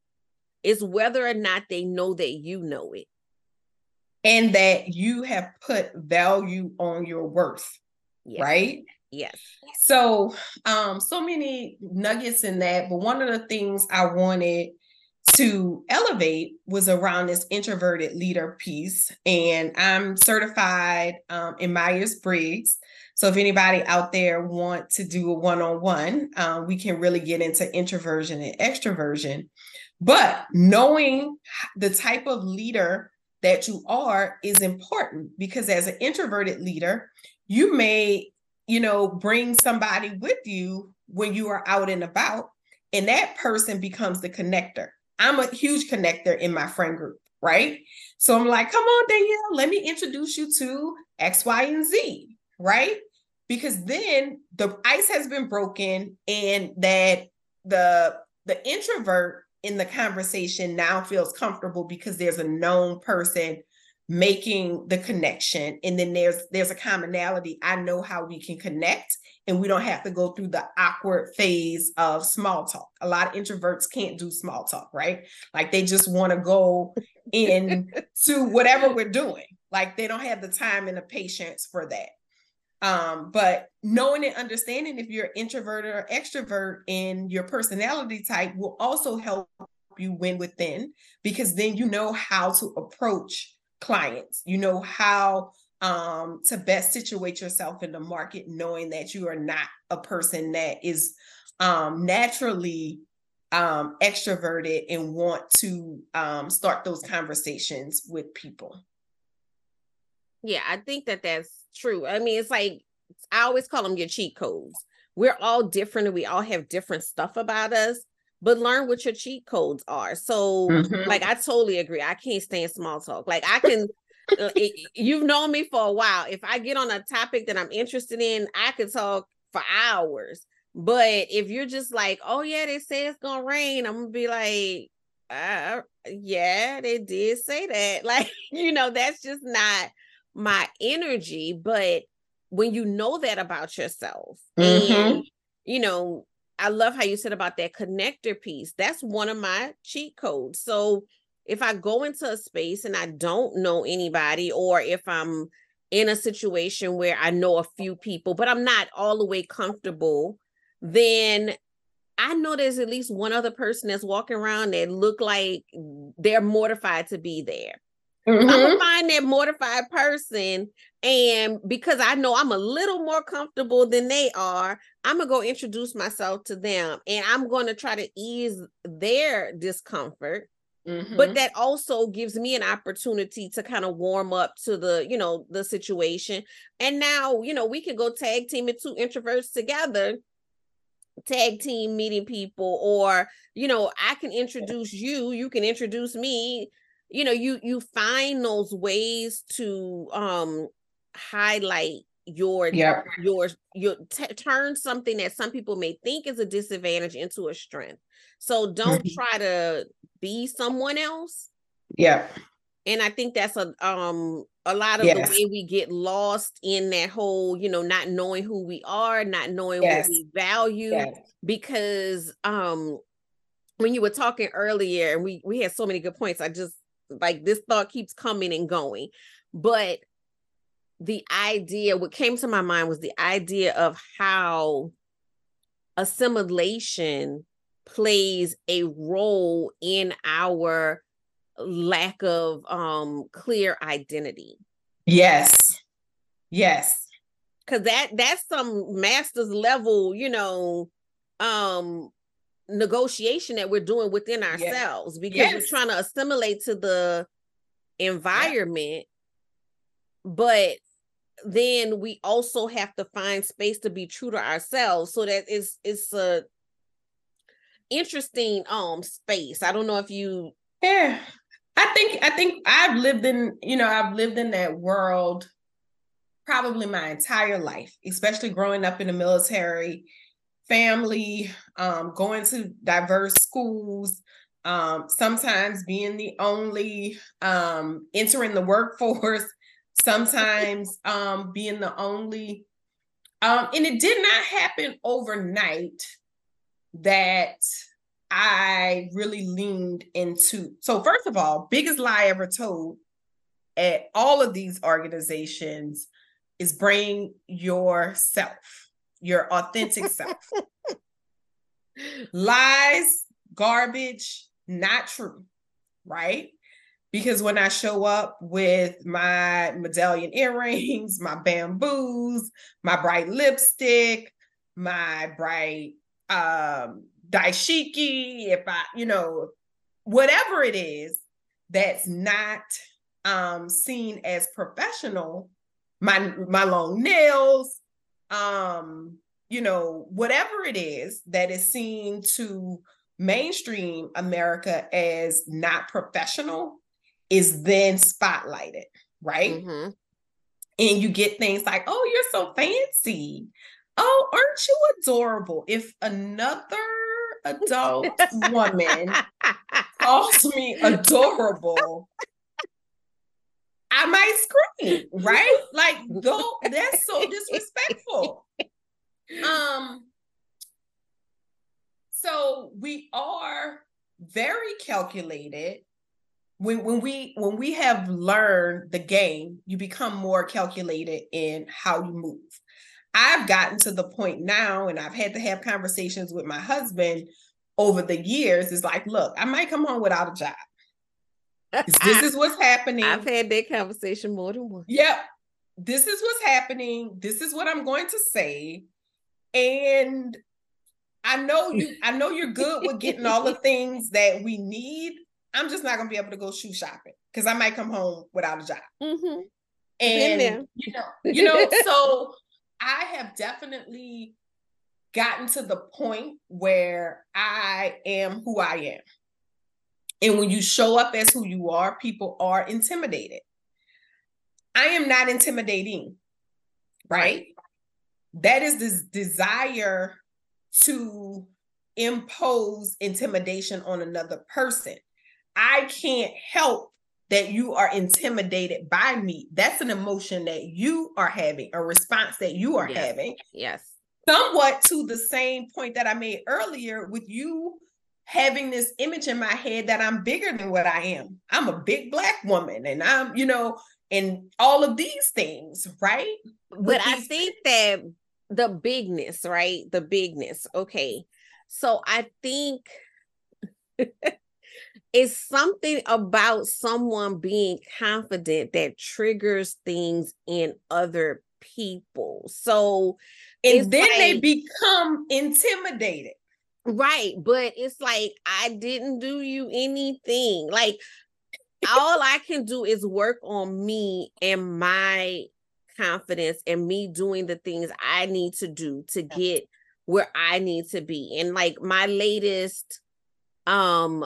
[SPEAKER 1] it's whether or not they know that you know it.
[SPEAKER 2] And that you have put value on your worth yes. right?
[SPEAKER 1] Yes.
[SPEAKER 2] So um so many nuggets in that but one of the things i wanted to elevate was around this introverted leader piece and i'm certified um, in myers-briggs so if anybody out there want to do a one-on-one um, we can really get into introversion and extroversion but knowing the type of leader that you are is important because as an introverted leader, you may, you know, bring somebody with you when you are out and about, and that person becomes the connector. I'm a huge connector in my friend group, right? So I'm like, come on, Danielle, let me introduce you to X, Y, and Z, right? Because then the ice has been broken and that the the introvert in the conversation now feels comfortable because there's a known person making the connection and then there's there's a commonality i know how we can connect and we don't have to go through the awkward phase of small talk. A lot of introverts can't do small talk right? Like they just want to go in to whatever we're doing. Like they don't have the time and the patience for that. Um, but knowing and understanding if you're introvert or extrovert and your personality type will also help you win within because then you know how to approach clients. You know how um, to best situate yourself in the market, knowing that you are not a person that is um, naturally um, extroverted and want to um, start those conversations with people.
[SPEAKER 1] Yeah, I think that that's true. I mean, it's like I always call them your cheat codes. We're all different and we all have different stuff about us, but learn what your cheat codes are. So, mm-hmm. like, I totally agree. I can't stand small talk. Like, I can. Uh, you've known me for a while. If I get on a topic that I'm interested in, I could talk for hours. But if you're just like, oh yeah, they say it's gonna rain, I'm gonna be like, uh, yeah, they did say that. Like, you know, that's just not my energy. But when you know that about yourself, mm-hmm. and you know, I love how you said about that connector piece. That's one of my cheat codes. So if I go into a space and I don't know anybody, or if I'm in a situation where I know a few people, but I'm not all the way comfortable, then I know there's at least one other person that's walking around that look like they're mortified to be there. Mm-hmm. I'm gonna find that mortified person, and because I know I'm a little more comfortable than they are, I'm gonna go introduce myself to them, and I'm gonna try to ease their discomfort. Mm-hmm. But that also gives me an opportunity to kind of warm up to the, you know, the situation. And now, you know, we can go tag team two introverts together tag team meeting people or you know i can introduce you you can introduce me you know you you find those ways to um highlight your yep. your your t- turn something that some people may think is a disadvantage into a strength so don't mm-hmm. try to be someone else
[SPEAKER 2] yeah
[SPEAKER 1] and i think that's a um a lot of yes. the way we get lost in that whole you know not knowing who we are not knowing yes. what we value yes. because um when you were talking earlier and we we had so many good points i just like this thought keeps coming and going but the idea what came to my mind was the idea of how assimilation plays a role in our lack of um clear identity.
[SPEAKER 2] Yes. Yes.
[SPEAKER 1] Cause that that's some master's level, you know, um negotiation that we're doing within ourselves yes. because yes. we're trying to assimilate to the environment. Yeah. But then we also have to find space to be true to ourselves so that it's it's a interesting um space. I don't know if you
[SPEAKER 2] Yeah. I think I think I've lived in, you know, I've lived in that world probably my entire life, especially growing up in the military family, um, going to diverse schools, um, sometimes being the only um, entering the workforce, sometimes um, being the only. Um, and it did not happen overnight that I really leaned into. So, first of all, biggest lie ever told at all of these organizations is bring yourself, your authentic self. Lies, garbage, not true, right? Because when I show up with my medallion earrings, my bamboos, my bright lipstick, my bright um dashiki, if I, you know, whatever it is that's not um seen as professional, my my long nails, um, you know, whatever it is that is seen to mainstream America as not professional is then spotlighted, right? Mm-hmm. And you get things like, oh, you're so fancy. Oh, aren't you adorable? If another adult woman calls me adorable, I might scream, right? Like, go, that's so disrespectful. Um, so we are very calculated. When, when we when we have learned the game, you become more calculated in how you move. I've gotten to the point now, and I've had to have conversations with my husband over the years. It's like, look, I might come home without a job. this is what's happening.
[SPEAKER 1] I've had that conversation more than once.
[SPEAKER 2] Yep. This is what's happening. This is what I'm going to say. And I know you, I know you're good with getting all the things that we need. I'm just not gonna be able to go shoe shopping because I might come home without a job. Mm-hmm. And you know, you know, so I have definitely gotten to the point where I am who I am. And when you show up as who you are, people are intimidated. I am not intimidating, right? That is this desire to impose intimidation on another person. I can't help that you are intimidated by me. That's an emotion that you are having, a response that you are
[SPEAKER 1] yes.
[SPEAKER 2] having.
[SPEAKER 1] Yes.
[SPEAKER 2] Somewhat to the same point that I made earlier with you having this image in my head that I'm bigger than what I am. I'm a big black woman and I'm, you know, and all of these things, right?
[SPEAKER 1] But I think that the bigness, right? The bigness. Okay. So I think it's something about someone being confident that triggers things in other people. So
[SPEAKER 2] and then like, they become intimidated.
[SPEAKER 1] Right. But it's like, I didn't do you anything. Like, all I can do is work on me and my confidence and me doing the things I need to do to get where I need to be. And like my latest um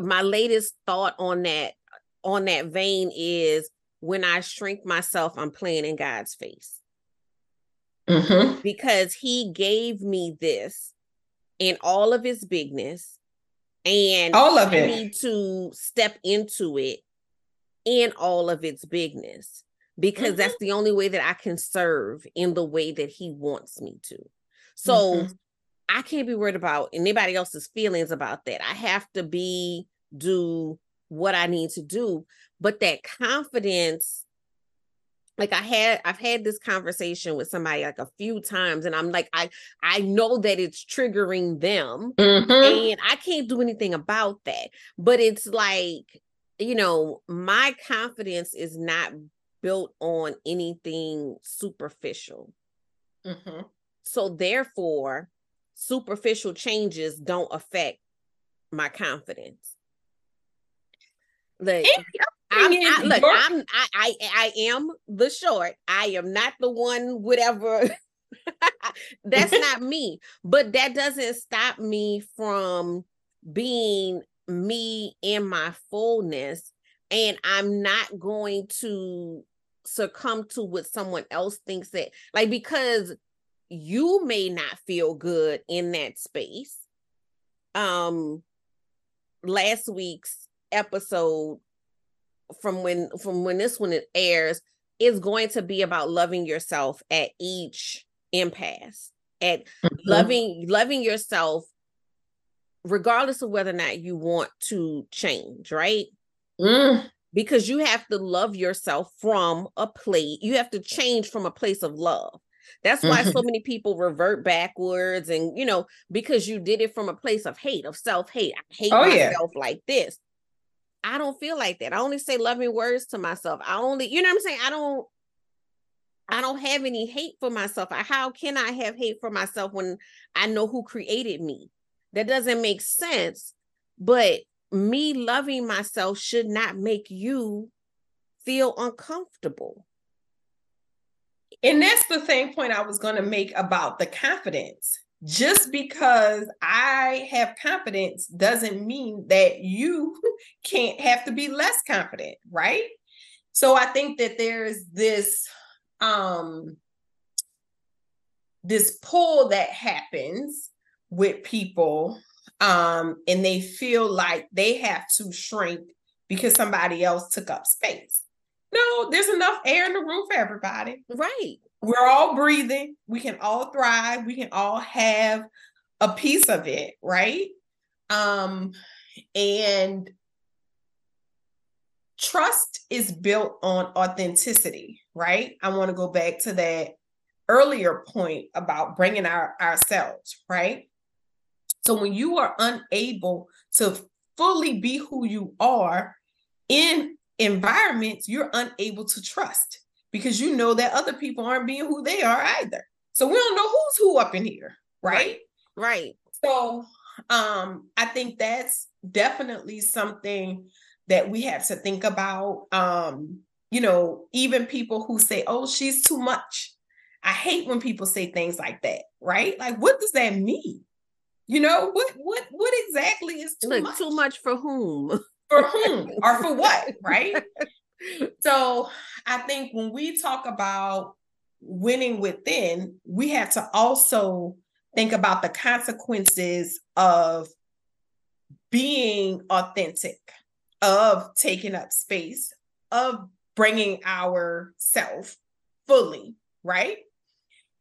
[SPEAKER 1] my latest thought on that on that vein is when I shrink myself, I'm playing in God's face. Mm-hmm. Because he gave me this in all of its bigness and
[SPEAKER 2] all of I it.
[SPEAKER 1] need to step into it in all of its bigness because mm-hmm. that's the only way that I can serve in the way that he wants me to. So mm-hmm. I can't be worried about anybody else's feelings about that. I have to be do what I need to do, but that confidence like I had I've had this conversation with somebody like a few times and I'm like I I know that it's triggering them mm-hmm. and I can't do anything about that but it's like you know my confidence is not built on anything superficial mm-hmm. so therefore superficial changes don't affect my confidence like I'm, I, look, I'm I, I I am the short. I am not the one whatever. That's not me. But that doesn't stop me from being me in my fullness. And I'm not going to succumb to what someone else thinks that like because you may not feel good in that space. Um last week's episode from when from when this one airs is going to be about loving yourself at each impasse at mm-hmm. loving loving yourself regardless of whether or not you want to change right mm. because you have to love yourself from a place you have to change from a place of love that's why mm-hmm. so many people revert backwards and you know because you did it from a place of hate of self-hate i hate oh, myself yeah. like this I don't feel like that. I only say loving words to myself. I only, you know what I'm saying? I don't I don't have any hate for myself. How can I have hate for myself when I know who created me? That doesn't make sense. But me loving myself should not make you feel uncomfortable.
[SPEAKER 2] And that's the same point I was going to make about the confidence just because I have confidence doesn't mean that you can't have to be less confident, right? So I think that there's this um this pull that happens with people um and they feel like they have to shrink because somebody else took up space. No, there's enough air in the room for everybody.
[SPEAKER 1] Right
[SPEAKER 2] we're all breathing. We can all thrive. We can all have a piece of it, right? Um, and trust is built on authenticity, right? I want to go back to that earlier point about bringing our ourselves, right? So when you are unable to fully be who you are in environments, you're unable to trust because you know that other people aren't being who they are either. So we don't know who's who up in here, right?
[SPEAKER 1] Right.
[SPEAKER 2] So um I think that's definitely something that we have to think about. Um, you know, even people who say, "Oh, she's too much." I hate when people say things like that, right? Like what does that mean? You know, what what what exactly is too Look, much?
[SPEAKER 1] Too much for whom?
[SPEAKER 2] For whom or for what, right? so I think when we talk about winning within, we have to also think about the consequences of being authentic, of taking up space, of bringing our self fully, right?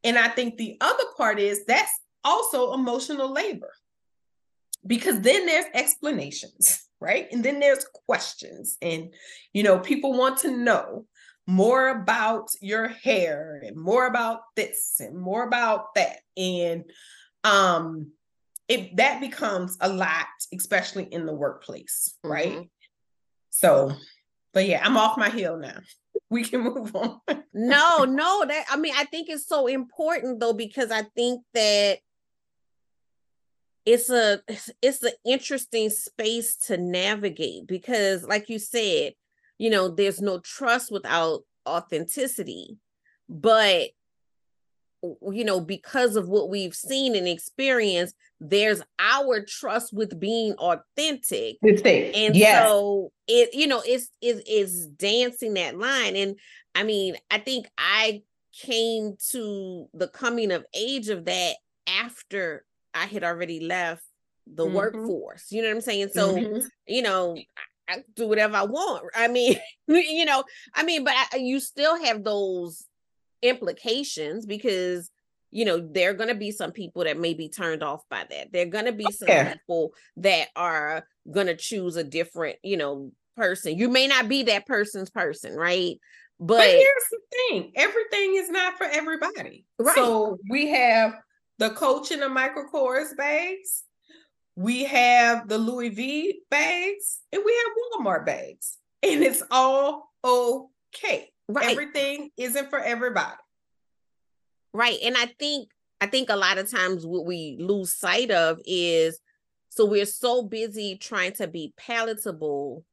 [SPEAKER 2] And I think the other part is that's also emotional labor because then there's explanations right? And then there's questions, and you know, people want to know more about your hair and more about this and more about that. And um it that becomes a lot, especially in the workplace, right? Mm-hmm. So, but yeah, I'm off my heel now. We can move on.
[SPEAKER 1] no, no, that I mean, I think it's so important though, because I think that it's a it's an interesting space to navigate because like you said you know there's no trust without authenticity. But you know because of what we've seen and experienced there's our trust with being authentic. And yes. so it you know it's is is dancing that line. And i mean i think i came to the coming of age of that after I had already left the mm-hmm. workforce. You know what I'm saying? So, mm-hmm. you know, I, I, do whatever I want. I mean, you know, I mean, but I, you still have those implications because you know there are going to be some people that may be turned off by that there are going to be some yeah. people that are going to choose a different you know person you may not be that person's person right But,
[SPEAKER 2] but here's the thing everything is not for everybody. Right. So we have the Coach and the Michael Kors bags, we have the Louis V bags, and we have Walmart bags. And it's all okay. Right. Everything isn't for everybody.
[SPEAKER 1] Right. And I think I think a lot of times what we lose sight of is so we're so busy trying to be palatable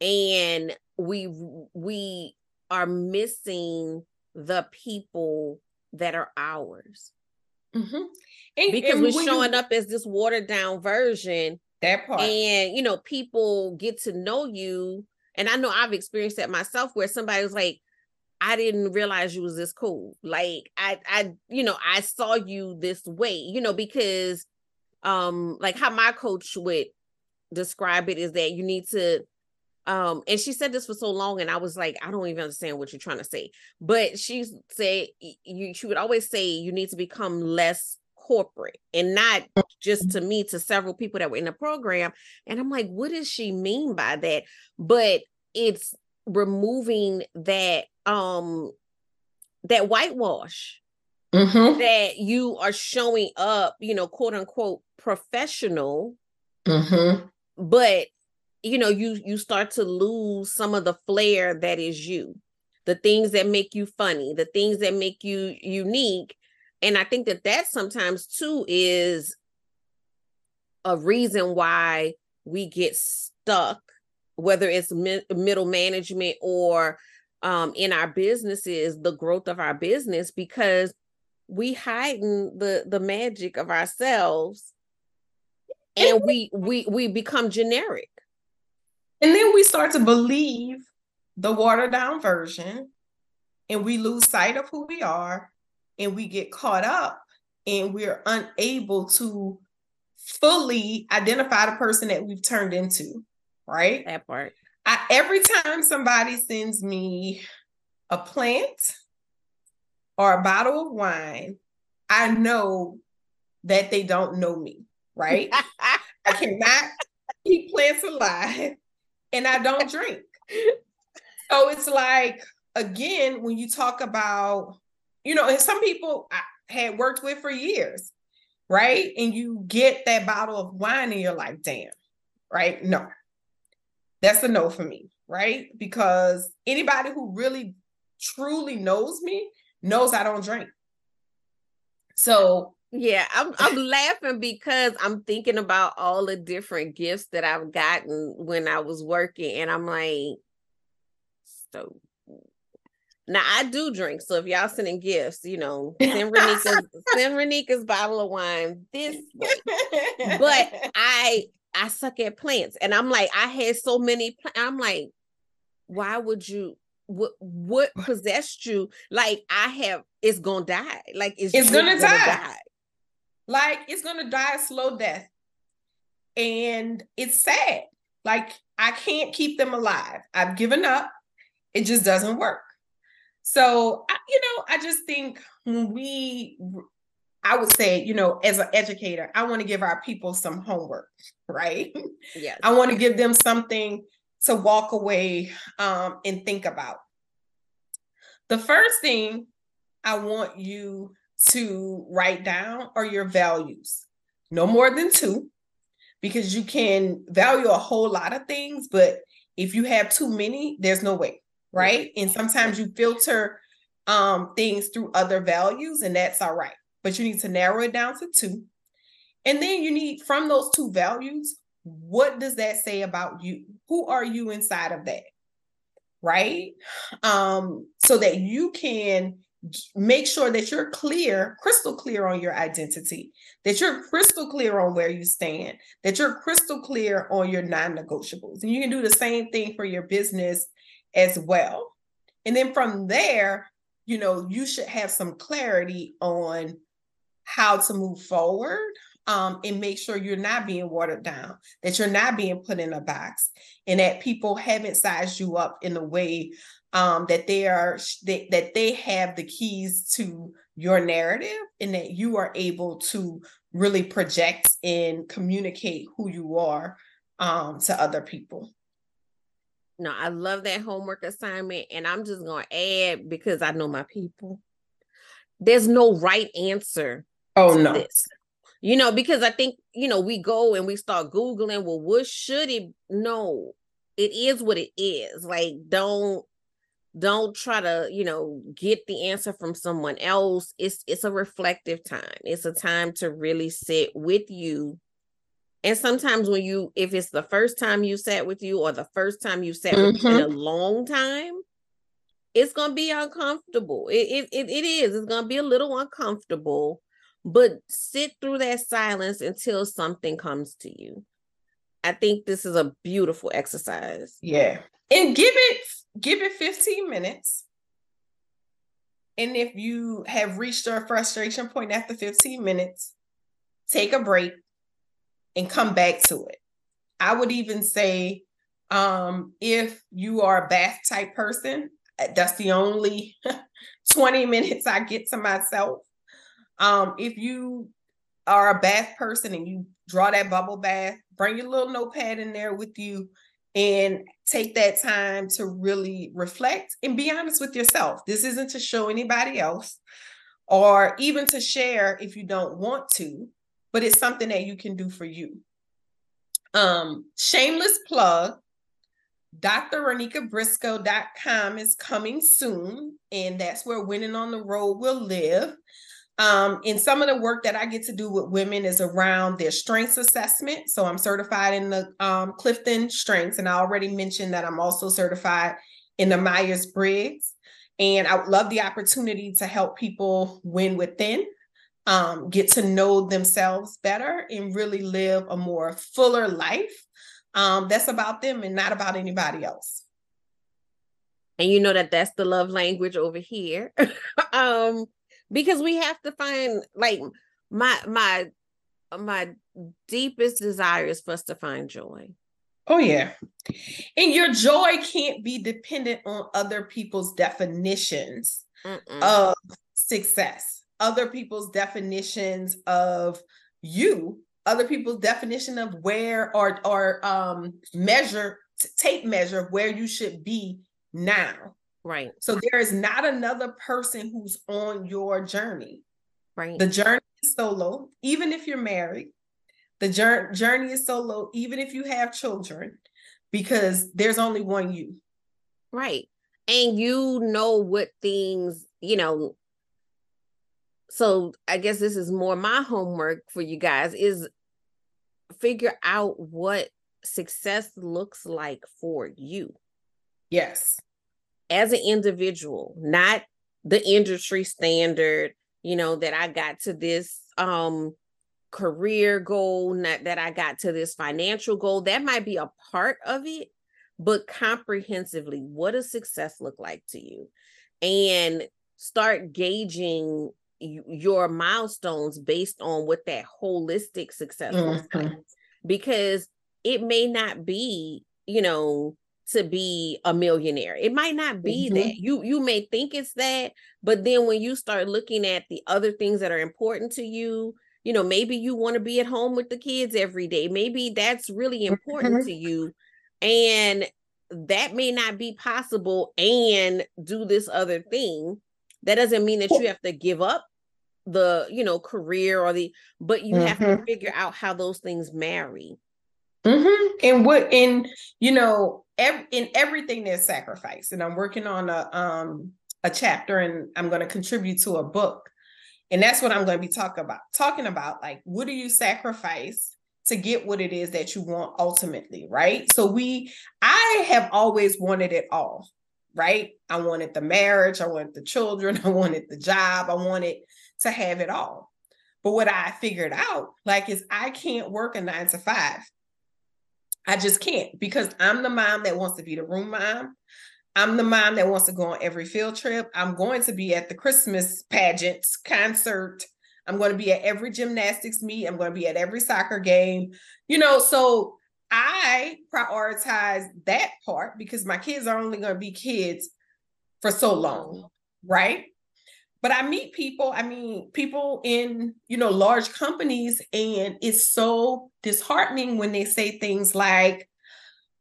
[SPEAKER 1] and we we are missing the people that are ours. Mm-hmm. And, because and we're showing you, up as this watered down version.
[SPEAKER 2] That part.
[SPEAKER 1] And you know, people get to know you. And I know I've experienced that myself where somebody was like, I didn't realize you was this cool. Like I I you know, I saw you this way, you know, because um like how my coach would describe it is that you need to um and she said this for so long and i was like i don't even understand what you're trying to say but she said you she would always say you need to become less corporate and not just to me to several people that were in the program and i'm like what does she mean by that but it's removing that um that whitewash mm-hmm. that you are showing up you know quote unquote professional mm-hmm. but you know you you start to lose some of the flair that is you the things that make you funny the things that make you unique. And i think that that sometimes too is a reason why we get stuck whether it's mi- middle management or um, in our businesses the growth of our business because we heighten the the magic of ourselves and we we we become generic
[SPEAKER 2] and then we start to believe the watered down version and we lose sight of who we are and we get caught up and we're unable to fully identify the person that we've turned into, right?
[SPEAKER 1] That part.
[SPEAKER 2] I, every time somebody sends me a plant or a bottle of wine, I know that they don't know me, right? I cannot keep plants alive and I don't drink. So it's like, again, when you talk about, you know, and some people I had worked with for years, right? And you get that bottle of wine and you're like, damn, right? No, that's a no for me, right? Because anybody who really truly knows me knows I don't drink. So
[SPEAKER 1] yeah, I'm I'm laughing because I'm thinking about all the different gifts that I've gotten when I was working, and I'm like, so now I do drink. So if y'all sending gifts, you know, send Ronicka's send Ronicka's bottle of wine this way. But I I suck at plants, and I'm like, I had so many. Pl- I'm like, why would you? What what possessed you? Like I have, it's gonna die. Like it's,
[SPEAKER 2] it's gonna, gonna die. die. Like it's gonna die a slow death. And it's sad. Like I can't keep them alive. I've given up. It just doesn't work. So, you know, I just think when we, I would say, you know, as an educator, I want to give our people some homework, right? Yes. I want to give them something to walk away um, and think about. The first thing I want you to write down are your values. No more than two, because you can value a whole lot of things, but if you have too many, there's no way, right? And sometimes you filter um, things through other values, and that's all right. But you need to narrow it down to two. And then you need from those two values, what does that say about you? Who are you inside of that? Right? Um, so that you can make sure that you're clear, crystal clear on your identity, that you're crystal clear on where you stand, that you're crystal clear on your non negotiables. And you can do the same thing for your business as well. And then from there, you know, you should have some clarity on how to move forward um, and make sure you're not being watered down, that you're not being put in a box, and that people haven't sized you up in a way um, that they are that, that they have the keys to your narrative and that you are able to really project and communicate who you are um, to other people
[SPEAKER 1] No, I love that homework assignment. And I'm just going to add because I know my people. There's no right answer.
[SPEAKER 2] Oh, no.
[SPEAKER 1] This. You know, because I think, you know, we go and we start Googling, well, what should it? No, it is what it is. Like, don't don't try to you know get the answer from someone else it's it's a reflective time it's a time to really sit with you. And sometimes when you if it's the first time you sat with you or the first time you sat mm-hmm. in a long time it's gonna be uncomfortable. It, it, it, it is it's gonna be a little uncomfortable but sit through that silence until something comes to you. I think this is a beautiful exercise.
[SPEAKER 2] Yeah. And give it give it 15 minutes. And if you have reached your frustration point after 15 minutes, take a break and come back to it. I would even say um, if you are a bath type person, uh, that's the only 20 minutes I get to myself. Um, if you are a bath person and you draw that bubble bath, bring your little notepad in there with you and take that time to really reflect and be honest with yourself. This isn't to show anybody else or even to share if you don't want to, but it's something that you can do for you. Um, shameless plug. DrRonickabriscoe.com is coming soon, and that's where Winning on the Road will live. Um, and some of the work that I get to do with women is around their strengths assessment. So I'm certified in the um, Clifton Strengths, and I already mentioned that I'm also certified in the Myers Briggs. And I love the opportunity to help people win within, um, get to know themselves better, and really live a more fuller life um, that's about them and not about anybody else.
[SPEAKER 1] And you know that that's the love language over here. um, because we have to find like my my my deepest desire is for us to find joy.
[SPEAKER 2] Oh yeah. And your joy can't be dependent on other people's definitions Mm-mm. of success, other people's definitions of you, other people's definition of where or or um measure tape measure of where you should be now.
[SPEAKER 1] Right.
[SPEAKER 2] So there is not another person who's on your journey.
[SPEAKER 1] Right.
[SPEAKER 2] The journey is solo, even if you're married. The journey is solo, even if you have children, because there's only one you.
[SPEAKER 1] Right. And you know what things, you know. So I guess this is more my homework for you guys is figure out what success looks like for you.
[SPEAKER 2] Yes
[SPEAKER 1] as an individual, not the industry standard, you know, that I got to this um career goal, not that I got to this financial goal. That might be a part of it, but comprehensively, what does success look like to you? And start gauging your milestones based on what that holistic success mm-hmm. looks like. Because it may not be, you know, to be a millionaire. It might not be mm-hmm. that. You you may think it's that, but then when you start looking at the other things that are important to you, you know, maybe you want to be at home with the kids every day. Maybe that's really important mm-hmm. to you. And that may not be possible and do this other thing. That doesn't mean that you have to give up the, you know, career or the but you mm-hmm. have to mm-hmm. figure out how those things marry.
[SPEAKER 2] Mm-hmm. And what and you know in everything there's sacrifice. And I'm working on a um a chapter, and I'm going to contribute to a book, and that's what I'm going to be talking about. Talking about like what do you sacrifice to get what it is that you want ultimately, right? So we, I have always wanted it all, right? I wanted the marriage, I wanted the children, I wanted the job, I wanted to have it all. But what I figured out, like, is I can't work a nine to five. I just can't because I'm the mom that wants to be the room mom. I'm the mom that wants to go on every field trip. I'm going to be at the Christmas pageants, concert. I'm going to be at every gymnastics meet. I'm going to be at every soccer game. You know, so I prioritize that part because my kids are only going to be kids for so long, right? But I meet people, I mean, people in, you know, large companies, and it's so disheartening when they say things like,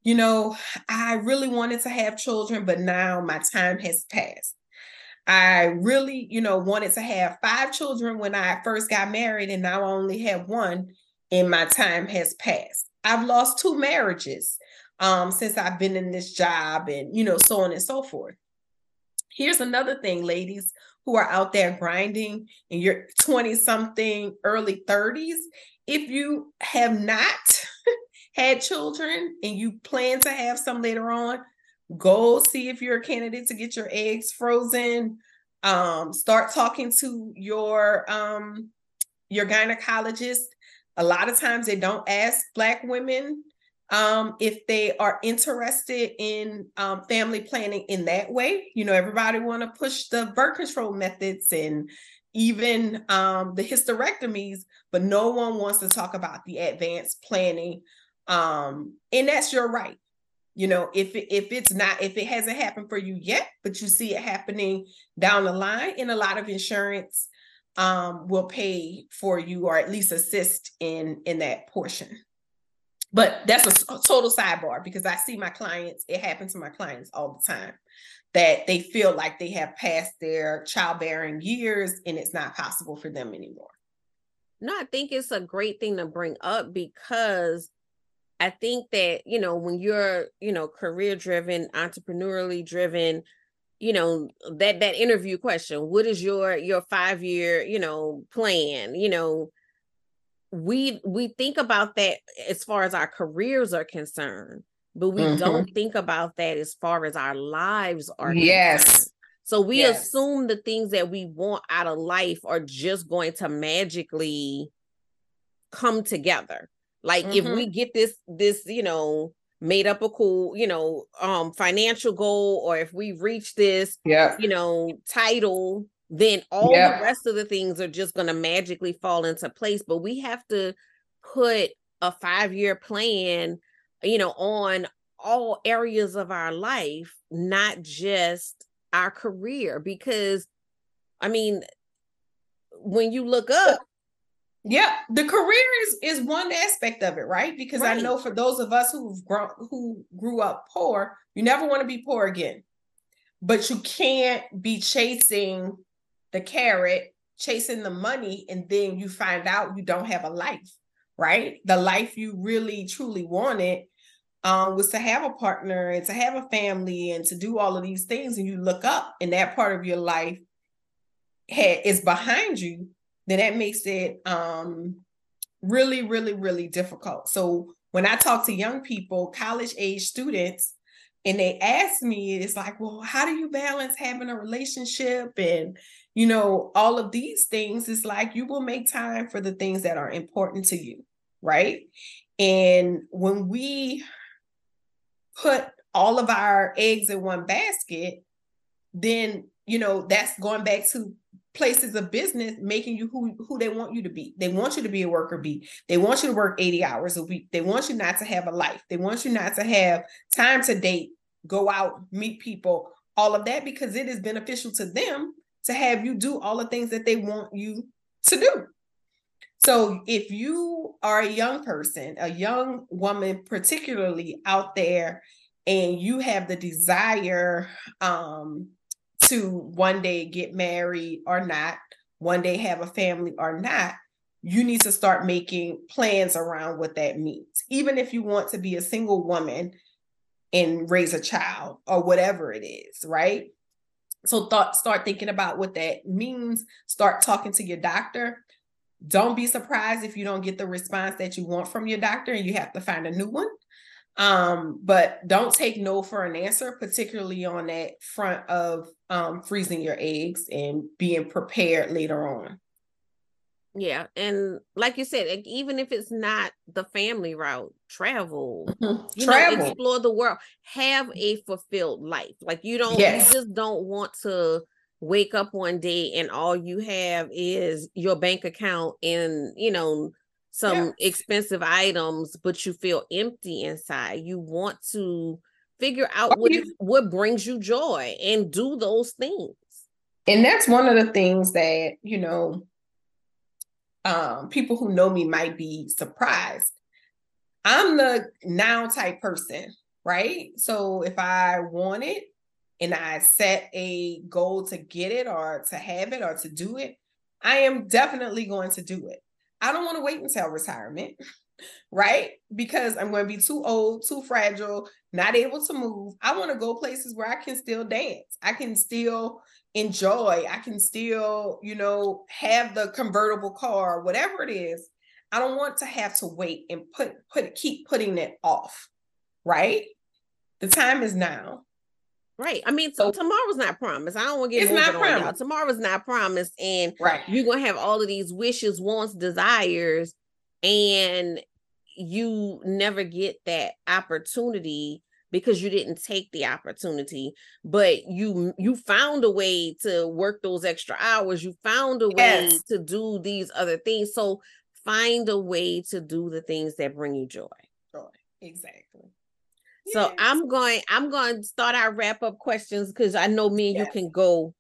[SPEAKER 2] you know, I really wanted to have children, but now my time has passed. I really, you know, wanted to have five children when I first got married, and now I only have one, and my time has passed. I've lost two marriages um, since I've been in this job, and you know, so on and so forth. Here's another thing, ladies who are out there grinding in your 20 something, early 30s. If you have not had children and you plan to have some later on, go see if you're a candidate to get your eggs frozen. Um, start talking to your um, your gynecologist. A lot of times they don't ask Black women um, if they are interested in um, family planning in that way. You know, everybody want to push the birth control methods and even um, the hysterectomies, but no one wants to talk about the advanced planning. Um, and that's your right. You know, if if it's not if it hasn't happened for you yet, but you see it happening down the line, and a lot of insurance um, will pay for you or at least assist in in that portion but that's a, total sidebar because I see my clients, it happens to my clients all the time that they feel like they have passed their childbearing years and it's not possible for them anymore.
[SPEAKER 1] No, I think it's a great thing to bring up because I think that, you know, when you're, you know, career driven, entrepreneurially driven, you know, that that interview question, what is your your 5 year, you know, plan, you know, we we think about that as far as our careers are concerned but we mm-hmm. don't think about that as far as our lives are
[SPEAKER 2] yes concerned.
[SPEAKER 1] so we yes. assume the things that we want out of life are just going to magically come together like mm-hmm. if we get this this you know made up a cool you know um financial goal or if we reach this
[SPEAKER 2] yeah
[SPEAKER 1] you know title then all the rest of the things are just going to magically fall into place. But we have to put a five year plan, you know, on all areas of our life, not just our career. Because, I mean, when you look up,
[SPEAKER 2] yeah, the career is is one aspect of it, right? Because right. I know for those of us who've grown who grew up poor, you never want to be poor again. But you can't be chasing the carrot, chasing the money, and then you find out you don't have a life, right? The life you really truly wanted um, was to have a partner and to have a family and to do all of these things. And you look up and that part of your life is behind you, then that makes it um, really, really, really difficult. So when I talk to young people, college age students, and they ask me, it's like, well, how do you balance having a relationship and you know, all of these things, it's like you will make time for the things that are important to you, right? And when we put all of our eggs in one basket, then, you know, that's going back to places of business making you who who they want you to be. They want you to be a worker bee. They want you to work 80 hours a week. They want you not to have a life. They want you not to have time to date, go out, meet people, all of that because it is beneficial to them to have you do all the things that they want you to do. So if you are a young person, a young woman, particularly out there, and you have the desire um, to one day get married or not, one day have a family or not, you need to start making plans around what that means. Even if you want to be a single woman and raise a child or whatever it is, right? So thought start thinking about what that means. Start talking to your doctor. Don't be surprised if you don't get the response that you want from your doctor and you have to find a new one. Um, but don't take no for an answer, particularly on that front of um, freezing your eggs and being prepared later on.
[SPEAKER 1] Yeah, and like you said, even if it's not the family route, travel, mm-hmm. travel. know, explore the world, have a fulfilled life. Like you don't, yes. you just don't want to wake up one day and all you have is your bank account and you know some yeah. expensive items, but you feel empty inside. You want to figure out what you, what brings you joy and do those things.
[SPEAKER 2] And that's one of the things that you know um, people who know me might be surprised. I'm the now type person. right? So if I want it and I set a goal to get it or to have it or to do it, I am definitely going to do it. I don't want to wait until retirement, right? Because I'm going to be too old, too fragile, not able to move. I want to go places where I can still dance. I can still enjoy. I can still, you know, have the convertible car, whatever it is. I don't want to have to wait and put put keep putting it off. Right? The time is now.
[SPEAKER 1] Right. I mean, so tomorrow's not promised. I don't want to get it's not on y'all. Tomorrow's not promised, and
[SPEAKER 2] right.
[SPEAKER 1] you're gonna have all of these wishes, wants, desires, and you never get that opportunity because you didn't take the opportunity but you you found a way to work those extra hours you found a way yes. to do these other things so find a way to do the things that bring you joy
[SPEAKER 2] joy exactly
[SPEAKER 1] so i'm going i'm going to start our wrap up questions because i know me and yes. you can go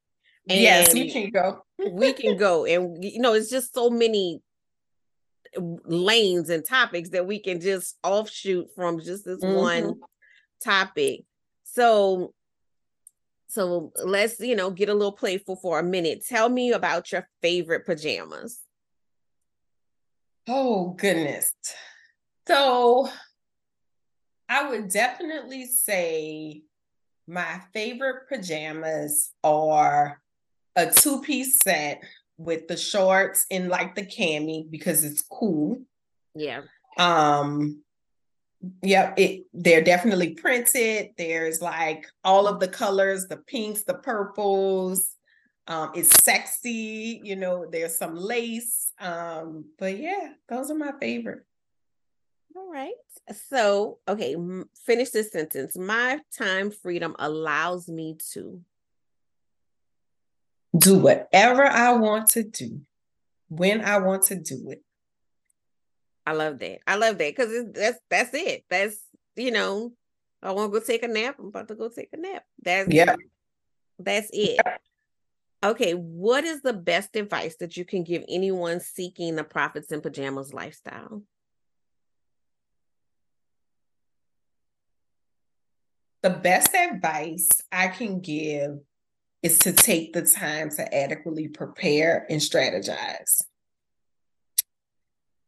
[SPEAKER 2] yes you can go
[SPEAKER 1] we can go and you know it's just so many lanes and topics that we can just offshoot from just this mm-hmm. one topic. So so let's, you know, get a little playful for a minute. Tell me about your favorite pajamas.
[SPEAKER 2] Oh, goodness. So I would definitely say my favorite pajamas are a two piece set with the shorts and like the cami because it's cool.
[SPEAKER 1] Yeah.
[SPEAKER 2] Um Yep, it they're definitely printed. There's like all of the colors, the pinks, the purples. Um, it's sexy, you know, there's some lace. Um, but yeah, those are my favorite.
[SPEAKER 1] All right. So, okay, finish this sentence. My time freedom allows me to
[SPEAKER 2] do whatever I want to do when I want to do it
[SPEAKER 1] I love that. I love that because that's that's it. That's you know, I want to go take a nap. I'm about to go take a nap. That's
[SPEAKER 2] yeah.
[SPEAKER 1] That's it. Okay, what is the best advice that you can give anyone seeking the profits in pajamas lifestyle?
[SPEAKER 2] The best advice I can give is to take the time to adequately prepare and strategize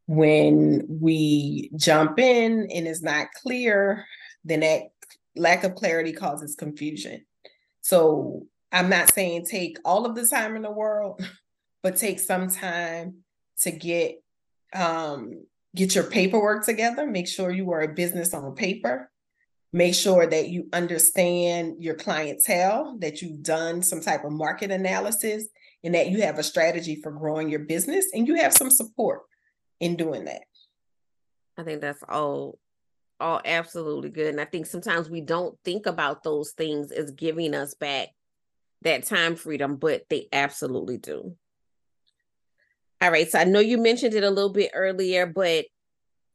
[SPEAKER 2] when we jump in and it's not clear, then that lack of clarity causes confusion. So I'm not saying take all of the time in the world, but take some time to get um, get your paperwork together. Make sure you are a business on paper. Make sure that you understand your clientele, that you've done some type of market analysis, and that you have a strategy for growing your business and you have some support in doing that.
[SPEAKER 1] I think that's all all absolutely good. And I think sometimes we don't think about those things as giving us back that time freedom, but they absolutely do. All right. So I know you mentioned it a little bit earlier, but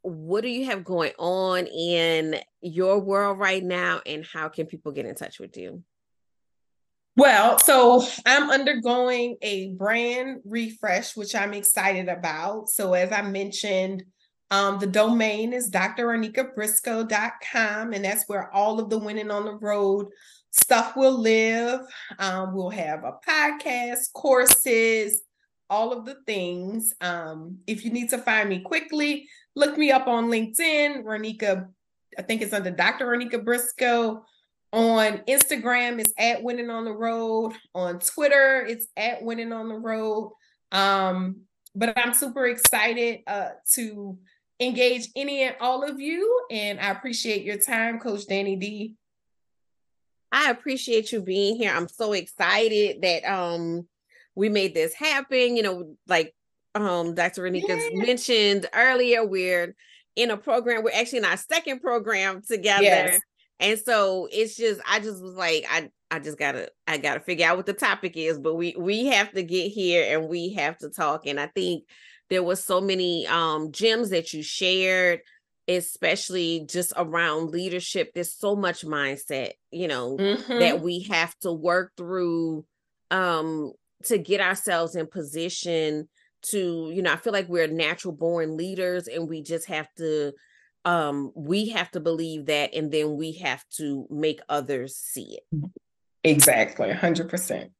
[SPEAKER 1] what do you have going on in your world right now? And how can people get in touch with you?
[SPEAKER 2] Well, so I'm undergoing a brand refresh, which I'm excited about. So, as I mentioned, um, the domain is drronickabriscoe.com, and that's where all of the winning on the road stuff will live. Um, we'll have a podcast, courses, all of the things. Um, if you need to find me quickly, look me up on LinkedIn, Ronicka. I think it's under Dr. Ronicka Briscoe. On Instagram, it's at Winning on the Road. On Twitter, it's at Winning on the Road. Um, but I'm super excited uh, to engage any and all of you, and I appreciate your time, Coach Danni D.
[SPEAKER 1] I appreciate you being here. I'm so excited that um we made this happen. You know, like um Dr. Ronicka's yeah. mentioned earlier, we're in a program. We're actually in our second program together. Yes. And so it's just I just was like I I just gotta I gotta figure out what the topic is, but we we have to get here and we have to talk. And I think there was so many um gems that you shared, especially just around leadership. There's so much mindset, you know, mm-hmm. that we have to work through um to get ourselves in position to, you know, I feel like we're natural born leaders and we just have to um we have to believe that and then we have to make others see it
[SPEAKER 2] exactly 100%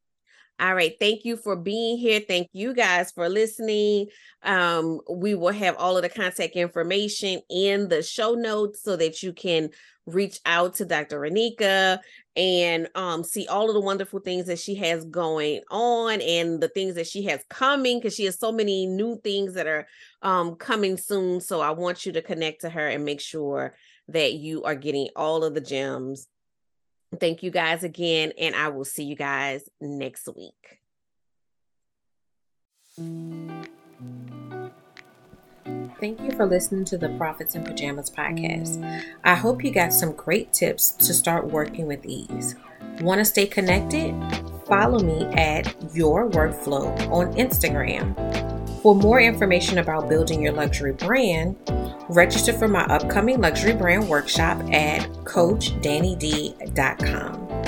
[SPEAKER 1] all right. Thank you for being here. Thank you guys for listening. Um, we will have all of the contact information in the show notes so that you can reach out to Dr. Ronicka and um, see all of the wonderful things that she has going on and the things that she has coming because she has so many new things that are um, coming soon. So I want you to connect to her and make sure that you are getting all of the gems Thank you guys again, and I will see you guys next week. Thank you for listening to the Profits in Pajamas podcast. I hope you got some great tips to start working with ease. Want to stay connected? Follow me at Your Workflow on Instagram. For more information about building your luxury brand, register for my upcoming luxury brand workshop at CoachDanniD.com.